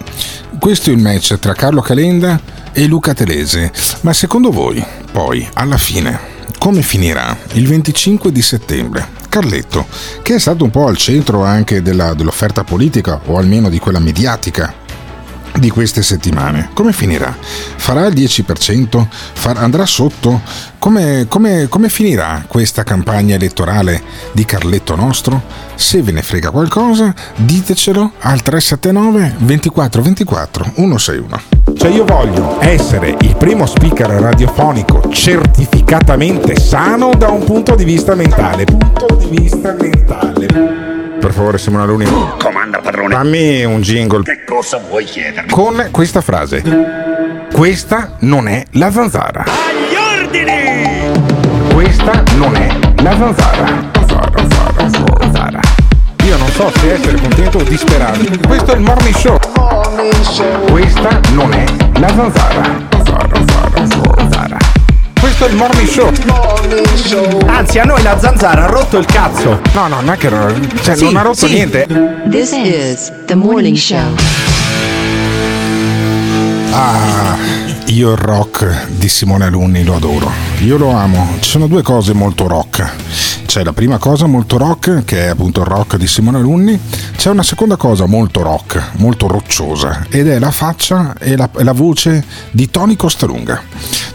questo è il match tra Carlo Calenda e Luca Telese. Ma secondo voi, poi, alla fine, come finirà il 25 di settembre? Carletto, che è stato un po' al centro anche della- dell'offerta politica, o almeno di quella mediatica, di queste settimane. Come finirà? Farà il 10%? Far- andrà sotto? Come, come- come finirà questa campagna elettorale di Carletto Nostro? Se ve ne frega qualcosa, ditecelo al 379 24 24 161. Cioè io voglio essere il primo speaker radiofonico certificatamente sano da un punto di vista mentale. Punto di vista mentale. Per favore, Simona Luni. Comanda padrone. Fammi un jingle Che cosa vuoi chiedermi? con questa frase. Questa non è la zanzara. Agli ordini! Questa non è la zanzara. Zanzara, zanzara, zanzara. Io non so se essere contento o disperato. Questo è il morning show. Questa non è la zanzara. Questo è il morning show. Anzi, a noi la zanzara ha rotto il cazzo. No, no, non è che cioè, Sì, non ha rotto sì. niente. This is the morning show. Ah, io il rock di Simone Alunni lo adoro. Io lo amo. Ci sono due cose molto rock. C'è la prima cosa molto rock, che è appunto il rock di Simone Alunni. C'è una seconda cosa molto rock, molto rocciosa, ed è la faccia e la, la voce di Tony Costalunga.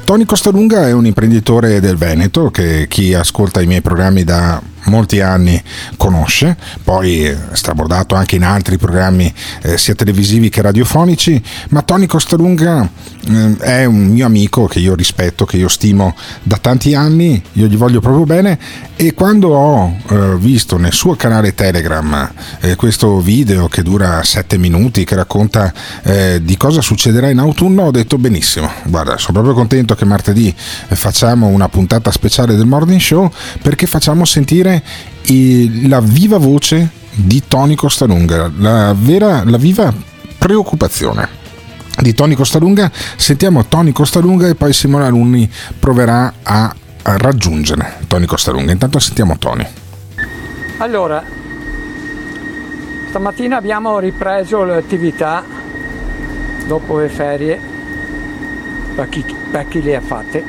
Tony Costalunga è un imprenditore del Veneto che chi ascolta i miei programmi da molti anni conosce, poi è strabordato anche in altri programmi eh, sia televisivi che radiofonici, ma Tony Costalunga eh, è un mio amico che io rispetto, che io stimo da tanti anni, io gli voglio proprio bene e quando ho eh, visto nel suo canale Telegram eh, questo video che dura 7 minuti che racconta eh, di cosa succederà in autunno ho detto benissimo, guarda sono proprio contento che martedì facciamo una puntata speciale del Morning Show perché facciamo sentire i- la viva voce di Tony Costalunga, la, vera, la viva preoccupazione di Tony Costalunga. Sentiamo Tony Costalunga e poi Simone Alunni proverà a raggiungere Tony Costalunga. Intanto sentiamo Tony. Allora, stamattina abbiamo ripreso l'attività dopo le ferie, per chi, per chi le ha fatte,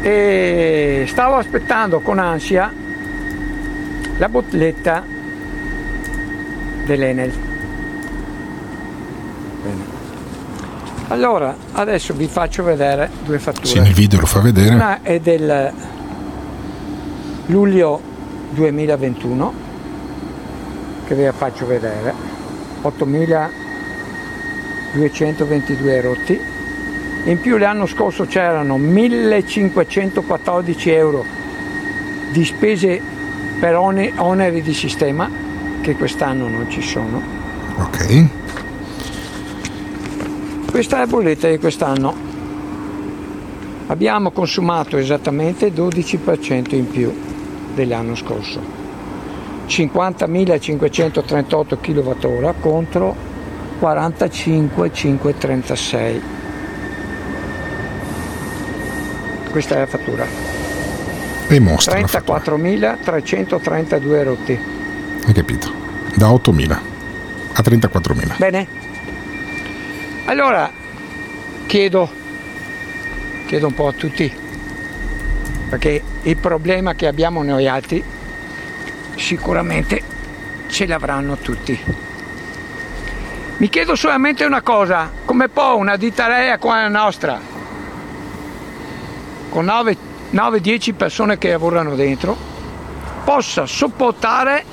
e stavo aspettando con ansia la bolletta dell'Enel. Bene. Allora, adesso vi faccio vedere due fatture. Sì, nel video lo fa vedere. Una è del luglio 2021 che vi faccio vedere 8.222 rotti in più l'anno scorso c'erano 1.514 euro di spese per one- oneri di sistema che quest'anno non ci sono. Ok. questa è la bolletta di quest'anno. Abbiamo consumato esattamente il 12% in più dell'anno scorso. 50.538 kWh contro 45.536 questa è la fattura E mostra. la fattura. 34.332 rotti Hai capito? Da 8.000 a 34.000. Bene? Allora chiedo, chiedo un po' a tutti, perché il problema che abbiamo noi altri sicuramente ce l'avranno tutti. Mi chiedo solamente una cosa, come può una dittaria come la nostra, con 9-10 persone che lavorano dentro, possa sopportare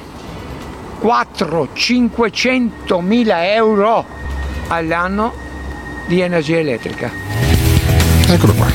400-500 mila euro all'anno di energia elettrica. Eccolo qua.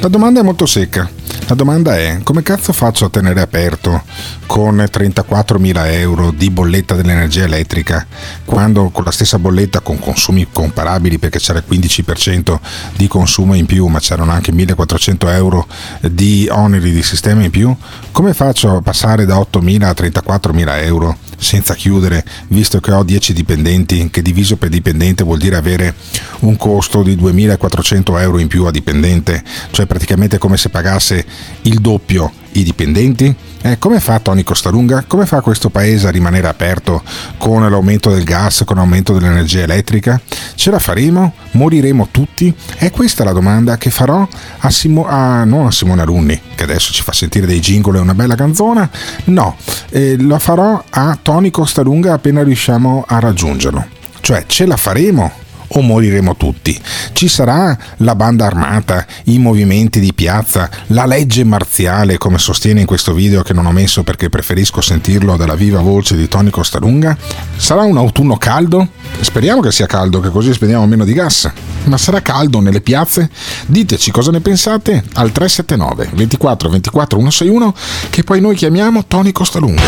La domanda è molto secca. La domanda è come cazzo faccio a tenere aperto con 34.000 euro di bolletta dell'energia elettrica quando con la stessa bolletta con consumi comparabili perché c'era il 15% di consumo in più ma c'erano anche 1.400 euro di oneri di sistema in più? Come faccio a passare da 8.000 a 34.000 euro senza chiudere visto che ho 10 dipendenti che diviso per dipendente vuol dire avere un costo di 2.400 euro in più a dipendente cioè praticamente come se pagasse il doppio i dipendenti? Eh, come fa Tony Costalunga? Come fa questo paese a rimanere aperto con l'aumento del gas, con l'aumento dell'energia elettrica? Ce la faremo? Moriremo tutti? È questa la domanda che farò a, Simo- a- non a Simone Alunni, che adesso ci fa sentire dei jingle e una bella canzone, no, eh, la farò a Tony Costalunga appena riusciamo a raggiungerlo. Cioè, ce la faremo o moriremo tutti? Ci sarà la banda armata, i movimenti di piazza, la legge marziale, come sostiene in questo video che non ho messo perché preferisco sentirlo dalla viva voce di Tony Costalunga? Sarà un autunno caldo? Speriamo che sia caldo, che così spendiamo meno di gas. Ma sarà caldo nelle piazze? Diteci cosa ne pensate al 379 24 24 161 che poi noi chiamiamo Tony Costalunga.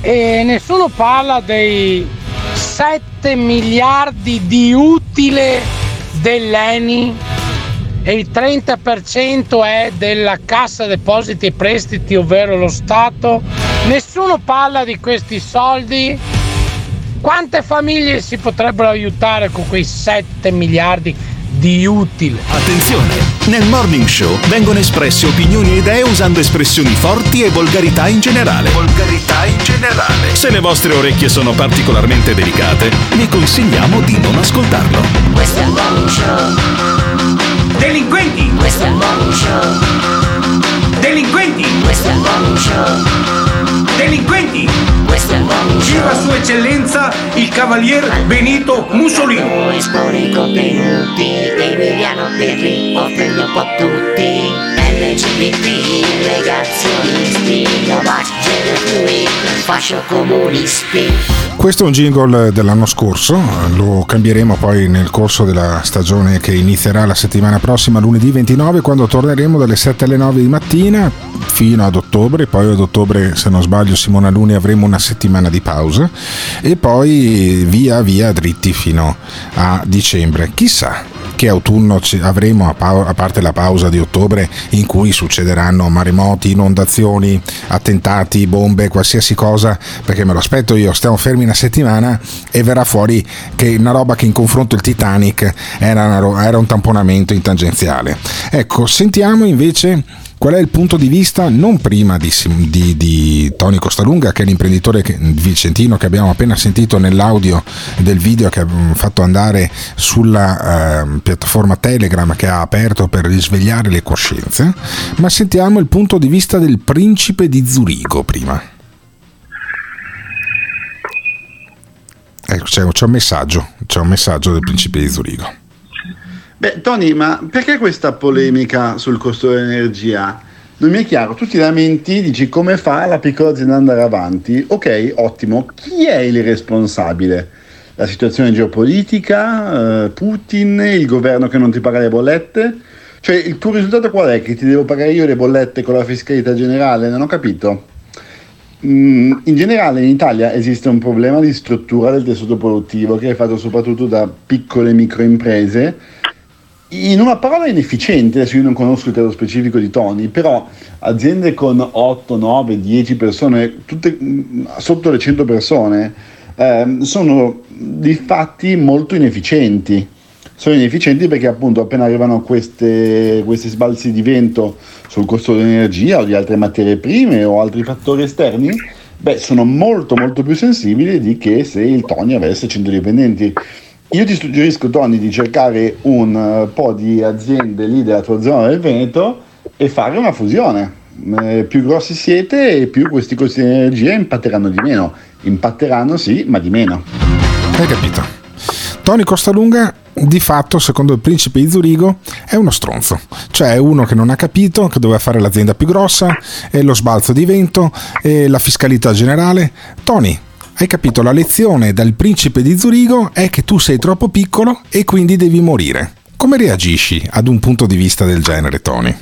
E nessuno parla dei 7 miliardi di utile dell'ENI e il 30% è della cassa depositi e prestiti, ovvero lo Stato. Nessuno parla di questi soldi. Quante famiglie si potrebbero aiutare con quei 7 miliardi di utile? Attenzione! Nel Morning Show vengono espresse opinioni e idee usando espressioni forti e volgarità in generale. Volgarità in generale. Se le vostre orecchie sono particolarmente delicate, vi consigliamo di non ascoltarlo. Questo è il morning show. Delinquenti! Questo è il morning show. Delinquenti! Questo è il morning show. Delinquenti! Viva Sua Eccellenza il Cavalier Benito Mussolini! LGBT, negazionisti, Novax, genofluid, fascio comunisti. Questo è un jingle dell'anno scorso, lo cambieremo poi nel corso della stagione che inizierà la settimana prossima, lunedì 29, quando torneremo dalle 7 alle 9 di mattina fino ad ottobre, poi ad ottobre se non sbaglio Simona Luni avremo una settimana di pausa. E poi via via dritti fino a dicembre. Chissà che autunno avremo a, pau- a parte la pausa di ottobre in cui succederanno maremoti, inondazioni, attentati, bombe, qualsiasi cosa, perché me lo aspetto io, stiamo fermi una settimana e verrà fuori che una roba che in confronto il Titanic era, ro- era un tamponamento in tangenziale. Ecco, sentiamo invece qual è il punto di vista non prima di, di- di Tony Costalunga che è l'imprenditore vicentino che abbiamo appena sentito nell'audio del video che abbiamo fatto andare sulla ehm, piattaforma Telegram che ha aperto per risvegliare le coscienze? Ma sentiamo il punto di vista del principe di Zurigo prima. Ecco c'è, c'è un messaggio c'è un messaggio del principe di Zurigo Beh, Tony, ma perché questa polemica sul costo dell'energia? Non mi è chiaro, tu ti lamenti, dici come fa la piccola azienda ad andare avanti? Ok, ottimo, chi è il responsabile? La situazione geopolitica, eh, Putin, il governo che non ti paga le bollette? Cioè, il tuo risultato qual è? Che ti devo pagare io le bollette con la fiscalità generale? Non ho capito. Mm, in generale in Italia esiste un problema di struttura del tessuto produttivo che è fatto soprattutto da piccole microimprese in una parola inefficiente, adesso io non conosco il caso specifico di Tony, però aziende con 8, 9, 10 persone, tutte mm, sotto le 100 persone, ehm, sono di fatti molto inefficienti. Sono inefficienti perché appunto appena arrivano queste, questi sbalzi di vento sul costo dell'energia o di altre materie prime o altri fattori esterni, beh, sono molto molto più sensibili di che se il Tony avesse 100 dipendenti. Io ti suggerisco, Tony, di cercare un eh, po' di aziende lì della tua zona del Veneto e fare una fusione. Eh, più grossi siete e più questi costi di energia impatteranno di meno. Impatteranno sì, ma di meno. Hai capito? Tony Costalunga, di fatto, secondo il principe di Zurigo, è uno stronzo. Cioè è uno che non ha capito che doveva fare l'azienda più grossa, e lo sbalzo di vento, e la fiscalità generale. Tony, hai capito? La lezione dal principe di Zurigo è che tu sei troppo piccolo e quindi devi morire. Come reagisci ad un punto di vista del genere, Tony?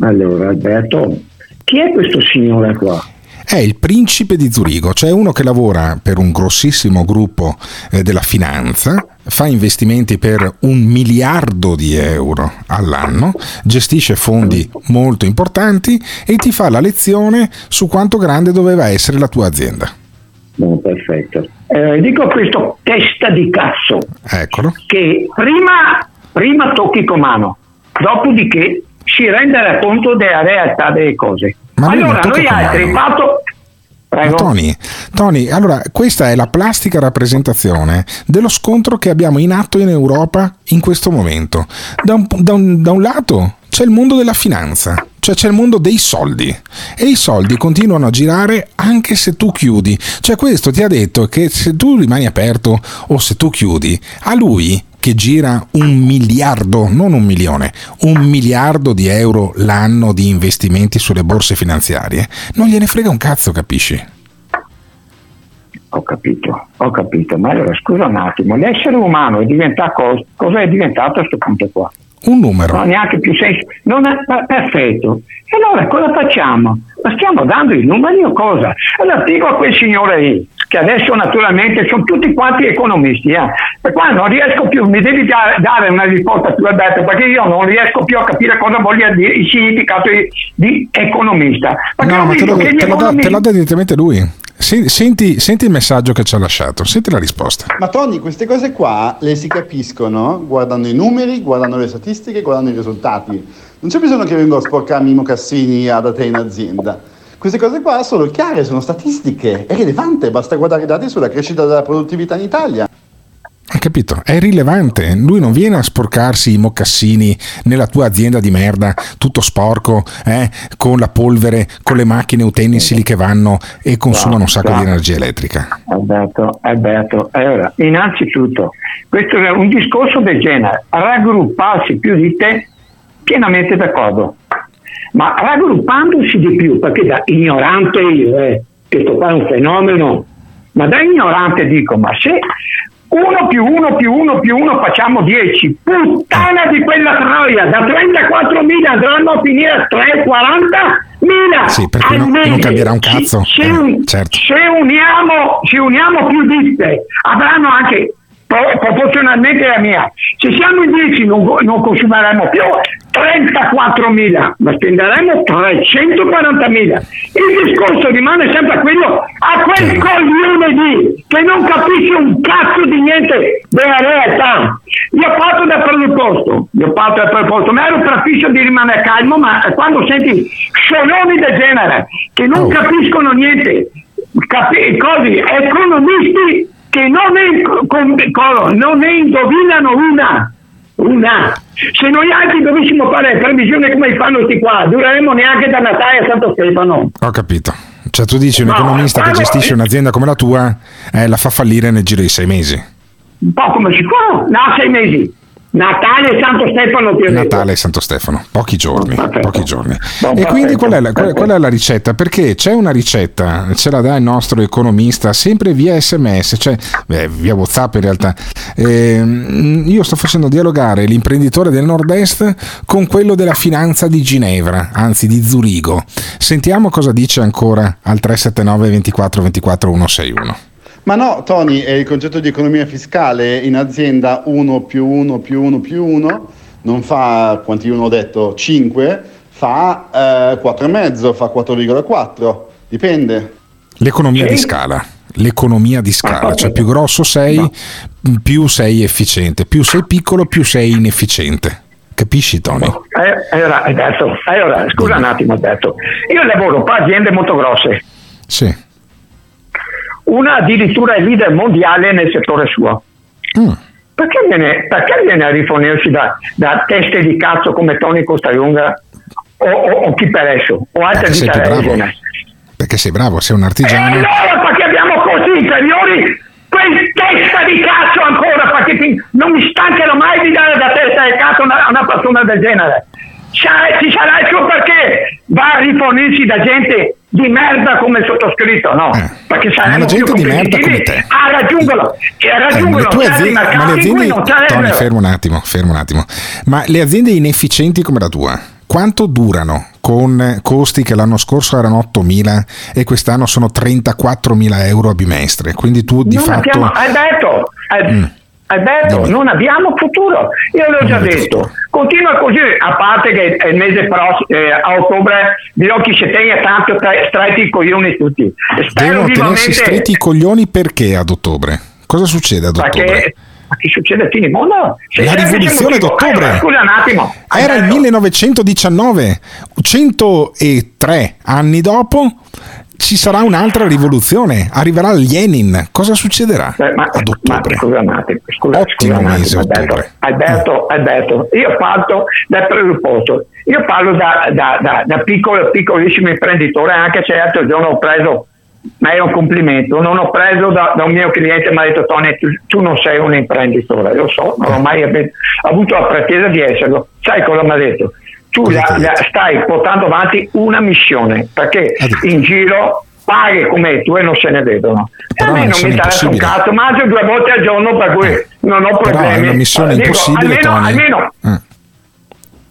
Allora, Alberto, chi è questo signore qua? È il principe di Zurigo, cioè uno che lavora per un grossissimo gruppo eh, della finanza, fa investimenti per un miliardo di euro all'anno, gestisce fondi molto importanti e ti fa la lezione su quanto grande doveva essere la tua azienda. No, perfetto. Eh, dico questo testa di cazzo Eccolo. che prima, prima tocchi con mano, dopodiché si rende conto della realtà delle cose. Ma allora, noi altri fatto... Tony, Tony, allora questa è la plastica rappresentazione dello scontro che abbiamo in atto in Europa in questo momento. Da un, da un- da un lato c'è il mondo della finanza, Cioè c'è il mondo dei soldi e i soldi continuano a girare anche se tu chiudi. Cioè questo ti ha detto che se tu rimani aperto o se tu chiudi, a lui che gira un miliardo, non un milione, un miliardo di euro l'anno di investimenti sulle borse finanziarie, non gliene frega un cazzo, capisci? Ho capito, ho capito, ma allora scusa un attimo, l'essere umano è diventato cosa, è diventato a questo punto qua? Un numero. Non ha neanche più senso, non è perfetto. E allora cosa facciamo? Ma stiamo dando i numeri o cosa? Allora dico a quel signore lì, che adesso naturalmente sono tutti quanti economisti, eh. e qua non riesco più, mi devi da- dare una risposta più aperta perché io non riesco più a capire cosa voglia dire il significato di, economista. Perché No, ma te lo, te lo te dà direttamente lui. Sen- Senti, senti il messaggio che ci ha lasciato, senti la risposta. Ma Tony, queste cose qua le si capiscono guardando i numeri, guardando le statistiche, guardando i risultati. Non c'è bisogno che vengo a sporcarmi i mocassini a da te in azienda. Queste cose qua sono chiare, sono statistiche, è rilevante, basta guardare i dati sulla crescita della produttività in Italia. Hai capito? È rilevante. Lui non viene a sporcarsi i mocassini nella tua azienda di merda, tutto sporco, eh, con la polvere, con le macchine utensili che vanno e consumano un sacco di energia elettrica. Alberto, Alberto, allora, innanzitutto, questo è un discorso del genere, raggrupparsi più di te, pienamente d'accordo, ma raggruppandosi di più, perché da ignorante io, eh, questo qua è un fenomeno, ma da ignorante dico, ma se uno più uno più uno più uno facciamo 10, puttana di quella troia, da 34.000 andranno a finire a 340.000 Sì, per cui al non, cambierà un cazzo. Se, Eh, certo. se uniamo, se uniamo più ditte, avranno anche proporzionalmente la mia. Se siamo in 10 non, non consumeremo più 34.000, ma spenderemo 340.000. Il discorso rimane sempre quello a quel coglione lì che non capisce un cazzo di niente della realtà. Io ho fatto da presupposto, io ho fatto da presupposto, ma ero prefisso di rimanere calmo, ma quando senti soloni del genere che non capiscono niente, capi- così, economisti che non ne, con- con- non ne indovinano una. Una. Se noi altri dovessimo fare previsioni come fanno questi qua, dureremo neanche da Natale a Santo Stefano. Ho capito. Cioè tu dici un No, economista che gestisce un'azienda come la tua eh, la fa fallire nel giro di sei mesi. Un po' come si fa? No, sei mesi. Natale e Santo Stefano detto. Natale e Santo Stefano, pochi giorni, pochi giorni. E quindi qual è, la, qual, è la ricetta? Perché c'è una ricetta, ce la dà il nostro economista sempre via sms, cioè beh, via whatsapp in realtà. Ehm, io sto facendo dialogare l'imprenditore del nord-est con quello della finanza di Ginevra, anzi di Zurigo. Sentiamo cosa dice ancora al 379 24 24 161. Ma no, Tony, è il concetto di economia fiscale in azienda 1 più 1 più 1 più 1 non fa, quanti uno ho detto, 5, fa eh, 4,5, fa 4,4, dipende. L'economia Sì. di scala. L'economia di scala, cioè più grosso sei, più sei efficiente, più sei piccolo, più sei inefficiente. Capisci, Tony? Eh, allora, Alberto, allora, scusa un attimo Alberto, io lavoro per aziende molto grosse, Sì. Una addirittura è leader mondiale nel settore suo. Mm. Perché viene, perché viene a rifornirsi da, da teste di cazzo come Tony Costalunga o, o, o chi per esso o altre Perché di genere? Perché sei bravo, sei un E artigiano. allora perché abbiamo così inferiori quel testa di cazzo ancora perché ti- non mi stancherò mai di dare da testa di cazzo a una, una persona del genere Sa- ci sarà il suo perché va a rifornirsi da gente di merda come sottoscritto no perché saremo la più gente di merda come te. a raggiungerlo e a Eh, ma raggiungerlo le tue certi aziende, ma le aziende Tony, fermo un attimo, fermo un attimo. Ma le aziende inefficienti come la tua, quanto durano con costi che l'anno scorso erano 8.000 e quest'anno sono 34.000 euro a bimestre? Quindi tu di non fatto... abbiamo, Alberto, Al- Mm. Alberto, non abbiamo futuro. Io l'ho già detto. Continua così, a parte che il mese prossimo, eh, a ottobre, dirò chi si tenga tanto tre- stretti i coglioni tutti. Spero Devono tenersi vivamente stretti i coglioni perché ad ottobre? Cosa succede ad ottobre? perché che succede a fine mondo? Se La sempre rivoluzione d'ottobre. Eh, scusa un attimo. Era il 1919, 103 anni dopo ci sarà un'altra rivoluzione, arriverà Lenin, cosa succederà ad ottobre? Scusa un attimo, scusa, Ottimo scusa un mese, attimo, Alberto, ottobre. Alberto, Alberto, io parto dal presupposto, io parlo da, da- da- da piccolo, piccolissimo imprenditore, anche se l'altro giorno ho preso, ma è un complimento, non ho preso da, da un mio cliente, mi ha detto Tony, tu, tu non sei un imprenditore, lo so, non ho mai ave- avuto la pretesa di esserlo, sai cosa mi ha detto? Tu la- la- stai portando avanti una missione, perché in giro paghe come tu e non se ne vedono. E a Però me non mi interessa un cazzo, mangio due volte al giorno per cui non ho Però problemi. è una missione Dico, impossibile, almeno, Tony. almeno, Eh.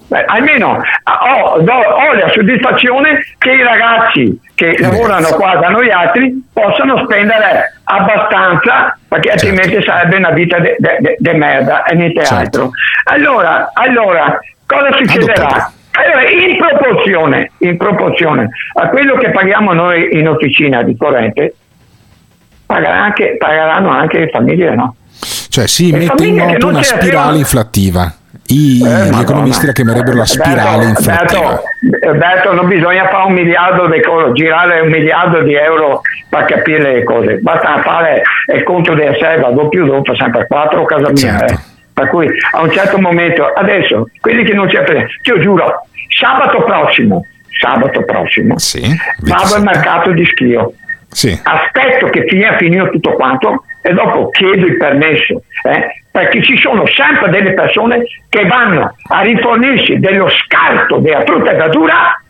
Beh, almeno ah, ho, do- ho la soddisfazione che i ragazzi che lavorano qua da noi altri possano spendere abbastanza perché altrimenti sarebbe una vita di merda e niente altro. Allora, allora, cosa succederà? Allora, in proporzione, in proporzione a quello che paghiamo noi in officina di corrente, pagherà anche- pagheranno anche le famiglie, no? Cioè si E mette in moto una spirale inflattiva. I- gli economisti la chiamerebbero la spirale inflattiva. Alberto, Alberto, non bisogna fare un miliardo di cose, girare un miliardo di euro per capire le cose, basta fare il conto di riserva, doppio dopo, sempre 4 casa mia. Certo. eh. Per cui a un certo momento, adesso, quelli che non ci appena, ti giuro, sabato prossimo, sabato prossimo, vado al mercato di Schio. Aspetto che sia finito tutto quanto e dopo chiedo il permesso, eh, perché ci sono sempre delle persone che vanno a rifornirsi dello scarto della frutta e verdura,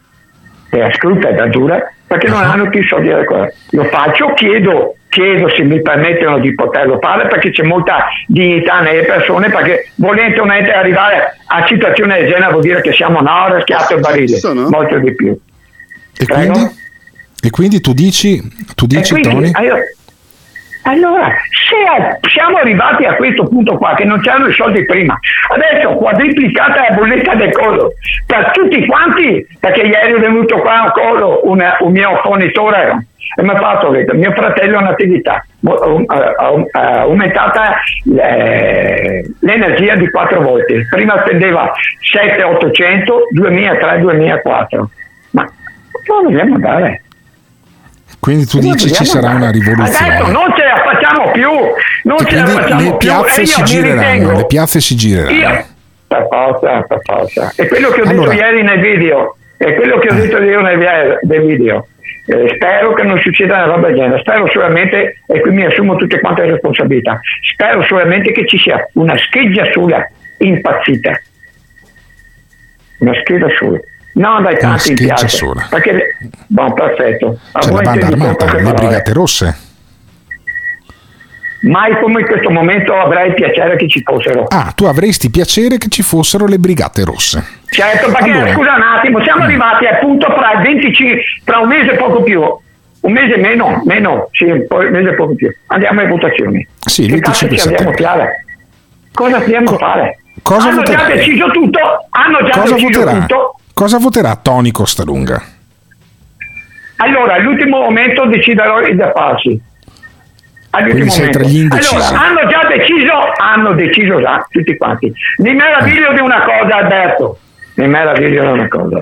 della frutta e verdura, perché non hanno più soldi da cosa. Lo faccio, chiedo, chiedo se mi permettono di poterlo fare perché c'è molta dignità nelle persone, perché volente o nolente arrivare a situazioni del genere vuol dire che siamo no, raschiato il barile, molto di più. E quindi? E quindi tu dici, tu dici quindi, Tony? allora, allora, se siamo arrivati a questo punto qua, che non c'erano i soldi prima, adesso quadriplicata la bolletta del coso per tutti quanti, perché ieri è venuto qua un coso, un, un mio fornitore e mi ha fatto vedere, mio fratello ha un'attività, ha aumentata eh, l'energia di quattro volte, prima spendeva 7 800, 2003, 2004, ma cosa vogliamo dare? Quindi tu dici ci sarà una Adesso rivoluzione. non ce la facciamo più, non E ce la facciamo le più piazze e si gireranno, le piazze si gireranno. io per forza, per forza. E quello che ho Allora- detto ieri nel video, è quello che ho detto io nel, vi- nel video. Eh, spero che non succeda una roba del genere, spero solamente, e qui mi assumo tutte quante le responsabilità, spero solamente che ci sia una scheggia sola impazzita. Una scheda sola. Non dai tanti scheggia piazza. sola. Perché, buon perfetto. A C'è la banda armata, le brigate rosse. Mai come in questo momento avrei piacere che ci fossero. Ah, tu avresti piacere che ci fossero le brigate rosse. Certo, perché Allora. scusa un attimo, siamo arrivati al punto fra il 25, fra un mese e poco più, un mese meno, meno, sì, un, mese e poco più. Andiamo alle votazioni. Sì, che cazzo 25 ci andiamo a settembre. Cosa andiamo a fare? cosa hanno già voterai? deciso tutto, hanno già Cosa deciso voterà? tutto. Cosa voterà Tony Costalunga? Allora, all'ultimo momento deciderò il da farsi. Quindi sei momento. tra gli indecisi. Allora, hanno già deciso, hanno deciso già tutti quanti. Mi meraviglio di una cosa, Alberto. Mi meraviglio di una cosa.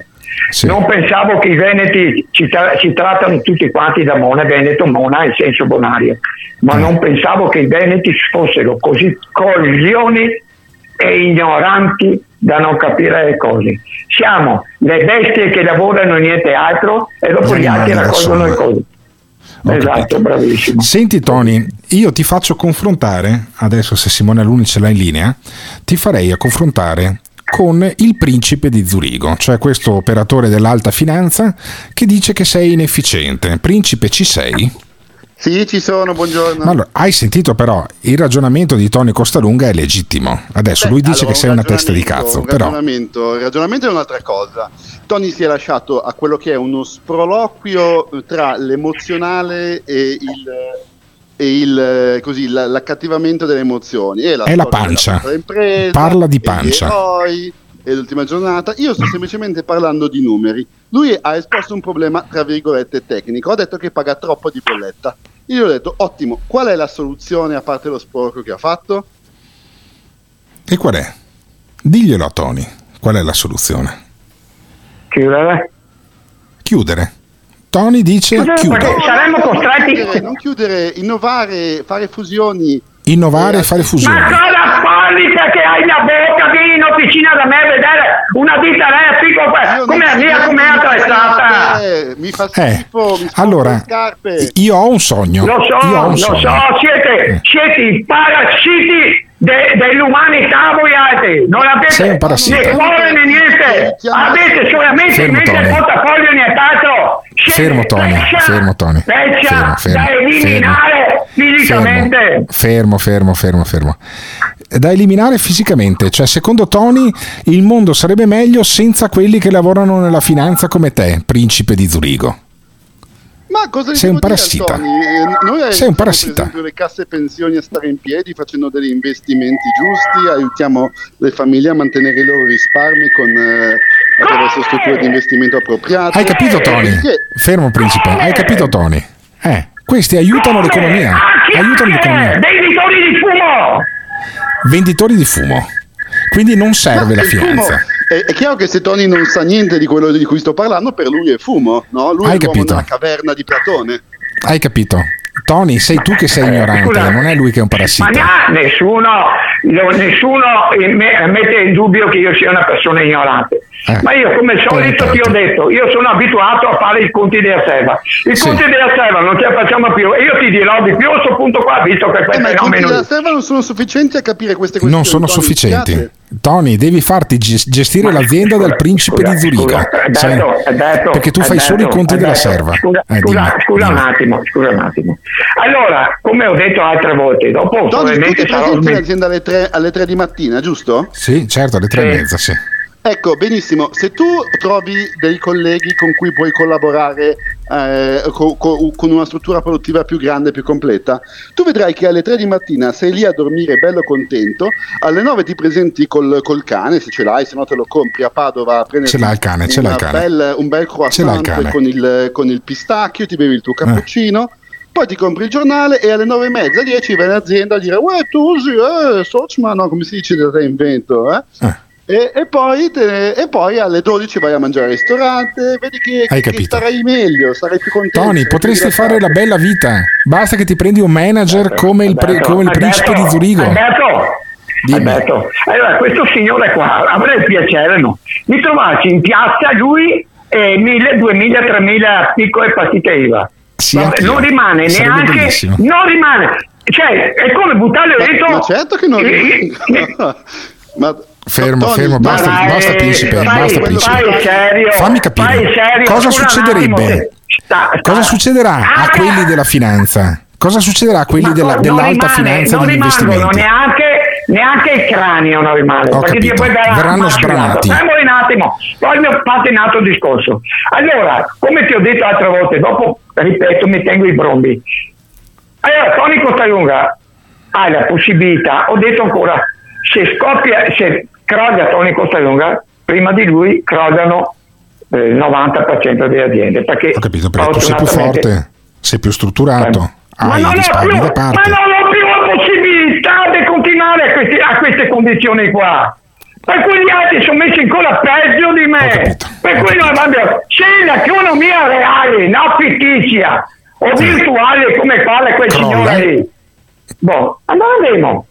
Non pensavo che i veneti ci, tra- ci trattano tutti quanti da Mona, Veneto, Mona in senso bonario, ma non pensavo che i veneti fossero così coglioni e ignoranti da non capire le cose. Siamo le bestie che lavorano e niente altro e dopo Gli altri raccolgono le cose. Esatto, bravissimo. Senti Tony, io ti faccio confrontare, adesso se Simone Aluni ce l'ha in linea, ti farei a confrontare con il principe di Zurigo, cioè questo operatore dell'alta finanza che dice che sei inefficiente. Principe, ci sei? Sì, ci sono, buongiorno. Ma allora, hai sentito però, il ragionamento di Tony Costalunga è legittimo. Adesso lui dice Allora, che sei un una testa di cazzo, un però ragionamento, il ragionamento è un'altra cosa. Tony si è lasciato a quello che è uno sproloquio tra l'emozionale e il, e il così, la- l'accattivamento delle emozioni. E la è la pancia. impresa, Parla di e pancia. eroi, e l'ultima giornata. Io sto semplicemente parlando di numeri. Lui ha esposto un problema, tra virgolette, tecnico. Ha detto che paga troppo di bolletta. Io gli ho detto, ottimo, qual è la soluzione a parte lo sporco che ha fatto? E qual è? Diglielo a Tony, qual è la soluzione? Chiudere? Chiudere. Tony dice chiudo. saremmo costretti. chiudere, non chiudere, innovare, fare fusioni. Innovare e fare fusioni. Ma parli perché hai la bocca? Vieni in officina da me a vedere una ditta elettrica come la mia, come è attrezzata. Mi fa Eh, schifo, mi fa allora, scarpe. io ho un sogno. Lo so, io ho un lo sogno. so, siete, siete i parassiti de- dell'umanità voi altri. Non avete né cuore né niente. Avete solamente in Fermo, mente il portafoglio nient'altro. Siete Fermo Tony, fermo Tony. Fermo, fermo, da eliminare fisicamente. Fermo, fermo, fermo, fermo. Da eliminare fisicamente, cioè secondo Tony il mondo sarebbe meglio senza quelli che lavorano nella finanza come te, principe di Zurigo. Ma cosa Sei un dire, parassita. Eh, Noi aiutiamo, Sei un parassita. Per esempio le casse pensioni a stare in piedi facendo degli investimenti giusti, aiutiamo le famiglie a mantenere i loro risparmi con, eh, attraverso strutture di investimento appropriate. Hai capito Tony? Perché- Fermo principe, hai capito Tony? Eh, questi aiutano l'economia. Aiutano l'economia. Venditori di fumo! Venditori di fumo. Quindi non serve la finanza. È, è chiaro che se Tony non sa niente di quello di cui sto parlando, per lui è fumo, no? Lui Hai è l'uomo capito. nella caverna di Platone. Hai capito? Tony, sei tu che sei ignorante, scusa. non è lui che è un Ma parassita. no, nessuno, no, nessuno mette in dubbio che io sia una persona ignorante. Eh. Ma io come al solito ti ho detto, io sono abituato a fare i conti della serva. I Sì. conti della serva non ce la facciamo più e io ti dirò di più a questo punto qua, visto che Eh, questo ma i conti fenomeno... della serva non sono sufficienti a capire queste questioni. Non sono Tony, sufficienti. Tony, devi farti ges- gestire l'azienda del principe di Zurigo. Scusa? Alberto, Alberto, Perché tu fai solo i conti della Alberto, serva. Scusa, Eh, scusa, dimmi, scusa un dimmi. attimo, scusa un attimo. Allora, come ho detto altre volte, dopo Tony, tu probabilmente ti sarò presenti in azienda alle 3, alle 3 di mattina, giusto? Sì, certo, alle tre e Sì. mezza, sì. Ecco, benissimo. Se tu trovi dei colleghi con cui puoi collaborare eh, co- co- con una struttura produttiva più grande, più completa, tu vedrai che alle 3 di mattina sei lì a dormire bello contento, alle 9 ti presenti col, col cane, se ce l'hai, se no te lo compri a Padova a prendere Ce l'ha il cane, ce l'ha il cane. un bel Ce l'ha il croissant cane. con il, con il pistacchio, ti bevi il tuo cappuccino. Poi ti compri il giornale e alle 9 e mezza, 10 vai in azienda a dire Uè, tu sì, eh, Sochman, no, come si dice da te in vento, eh? E, e poi te- e poi alle 12 vai a mangiare al ristorante, vedi che, Hai che capito. starai meglio, sarai più contento. Tony, potresti fare la bella vita. Basta che ti prendi un manager come il, pre- come il principe di Zurigo. Alberto, Dimmi. Alberto, allora questo signore qua avrei il piacere no, di trovarci in piazza lui e 1000, 2000, 3000 piccole partite IVA. Sì, Vabbè, non rimane Sarebbe neanche, bellissimo. non rimane, cioè è come buttare dentro. Ma certo che non [laughs] Ma Fermo, Tony, fermo, basta, dai, basta principe, fai- basta principe. serio, Fammi capire, serio, cosa succederebbe? sta- sta- Cosa succederà a Ah, quelli della finanza? Cosa succederà a quelli Ma della- non dell'alta rimane- finanza e non degli rimangono investimenti? neanche, neanche il cranio non rimane Ho perché capito. poi verrà Verranno sbranati. Fermo un attimo poi mi fatto un altro discorso. Allora come ti ho detto altre volte dopo ripeto mi tengo i brombi. Allora Tony Costalunga hai la possibilità ho detto ancora se scoppia se crolla Tony Costalunga prima di lui crollano eh, il 90% delle aziende perché Ho capito, perché tu sei più forte, sei più strutturato, ma hai non, i ho risparmi più, da ma non ho più la possibilità continuare a, questi- a queste condizioni qua. Per cui gli altri sono messi ancora peggio di me. per cui noi abbiamo, se l'economia reale, non fittizia o virtuale come parla quel Crolla. signore lì, boh, allora vedremo.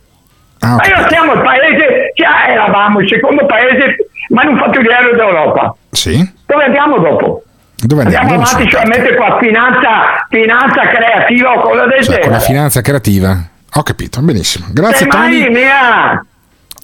Ah, Ma io siamo il paese, già eravamo il secondo paese manufatturiero d'Europa. Sì? Dove andiamo dopo? Dove andiamo? Andiamo avanti solamente qua, finanza, finanza creativa o cosa del Cioè, con la genere. finanza creativa. Ho capito, benissimo. Grazie Tony.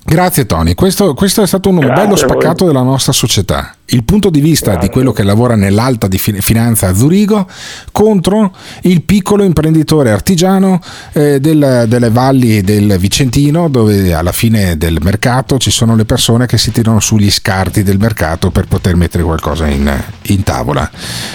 Grazie Tony, questo, questo è stato un Grazie bello spaccato della nostra società. Il punto di vista di quello che lavora nell'alta finanza a Zurigo contro il piccolo imprenditore artigiano eh, del- delle valli del Vicentino dove alla fine del mercato ci sono le persone che si tirano sugli scarti del mercato per poter mettere qualcosa in, in tavola.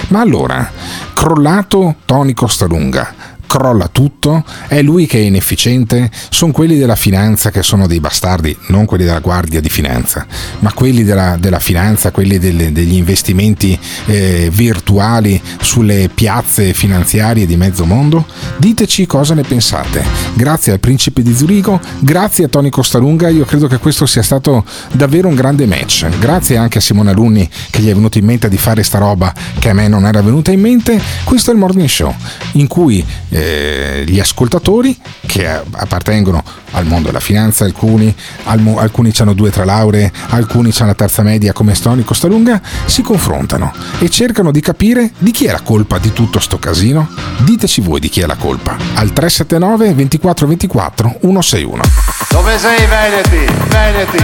Ma allora, crollato Tony Costalunga, crolla tutto, è lui che è inefficiente, sono quelli della finanza che sono dei bastardi, non quelli della guardia di finanza, ma quelli della, della finanza, quelli delle- degli investimenti eh, virtuali sulle piazze finanziarie di mezzo mondo? Diteci cosa ne pensate. Grazie al principe di Zurigo, grazie a Tony Costalunga, io credo che questo sia stato davvero un grande match. Grazie anche a Simone Alunni che gli è venuto in mente di fare sta roba che a me non era venuta in mente. Questo è il Morning Show in cui eh, gli ascoltatori che appartengono al mondo della finanza, alcuni, al mo- alcuni hanno due tre lauree, alcuni hanno la terza media come Tony Costalunga, si confrontano e cercano di capire di chi è la colpa di tutto sto casino. Diteci voi di chi è la colpa. Al 379 24 24 161. Dove sei Veneti? Veneti.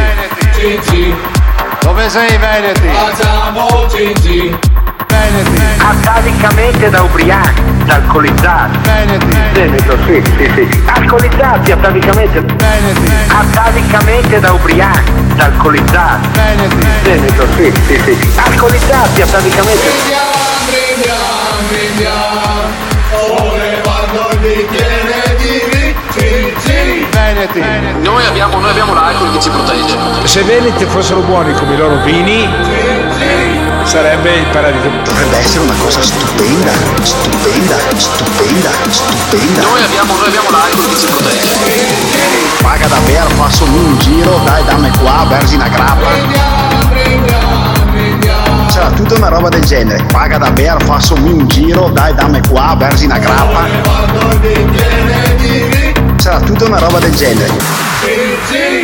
Gigi. Dove sei Veneti? Facciamo Gigi. Veneti. Atavicamente da ubriachi, da alcolizzati. Veneti. Veneto, sì, sì, sì. Alcolizzati atavicamente. Veneti. Atavicamente da ubriachi, da alcolizzati. Veneti. Veneto, sì, sì, sì. Alcolizzati atavicamente. Veneti. Noi abbiamo, noi abbiamo l'alcol che ci protegge. Se i Veneti fossero buoni come i loro vini, sarebbe il paradiso. Dovrebbe essere una cosa stupenda, stupenda, stupenda, stupenda. Noi abbiamo, noi abbiamo l'alcol che ci protegge. Paga davvero, faccio un giro, dai dammi qua, versi una grappa. C'era tutta una roba del genere. Paga davvero, faccio un giro, dai dammi qua, versi una grappa. C'era tutta una roba del genere.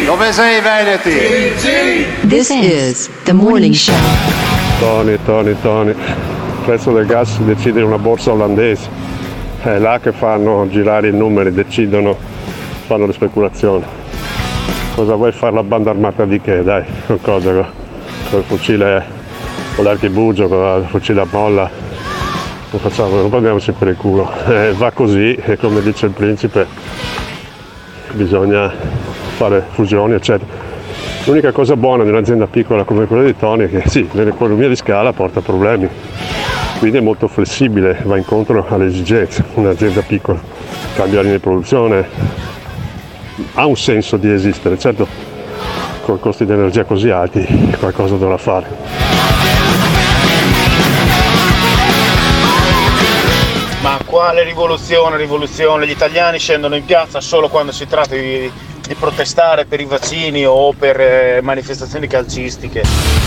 Dove sei Veneti? This is the morning show. Tony, Tony, Tony, il prezzo del gas si decide in una borsa olandese. È là che fanno girare i numeri, decidono, fanno le speculazioni. Cosa vuoi fare la banda armata di che? Dai, con [laughs] cosa? Con con il fucile, con l'archibugio, con il fucile a molla. Non facciamo, non prendiamoci per il culo. [laughs] Eh, va così e come dice il principe bisogna fare fusioni, eccetera. L'unica cosa buona di un'azienda piccola come quella di Tony è che sì, l'economia di scala porta problemi, quindi è molto flessibile, va incontro alle esigenze. Un'azienda piccola, cambia linea di produzione, ha un senso di esistere, certo con costi di energia così alti qualcosa dovrà fare. Ma quale rivoluzione, rivoluzione? Gli italiani scendono in piazza solo quando si tratta di, di protestare per i vaccini o per eh, manifestazioni calcistiche.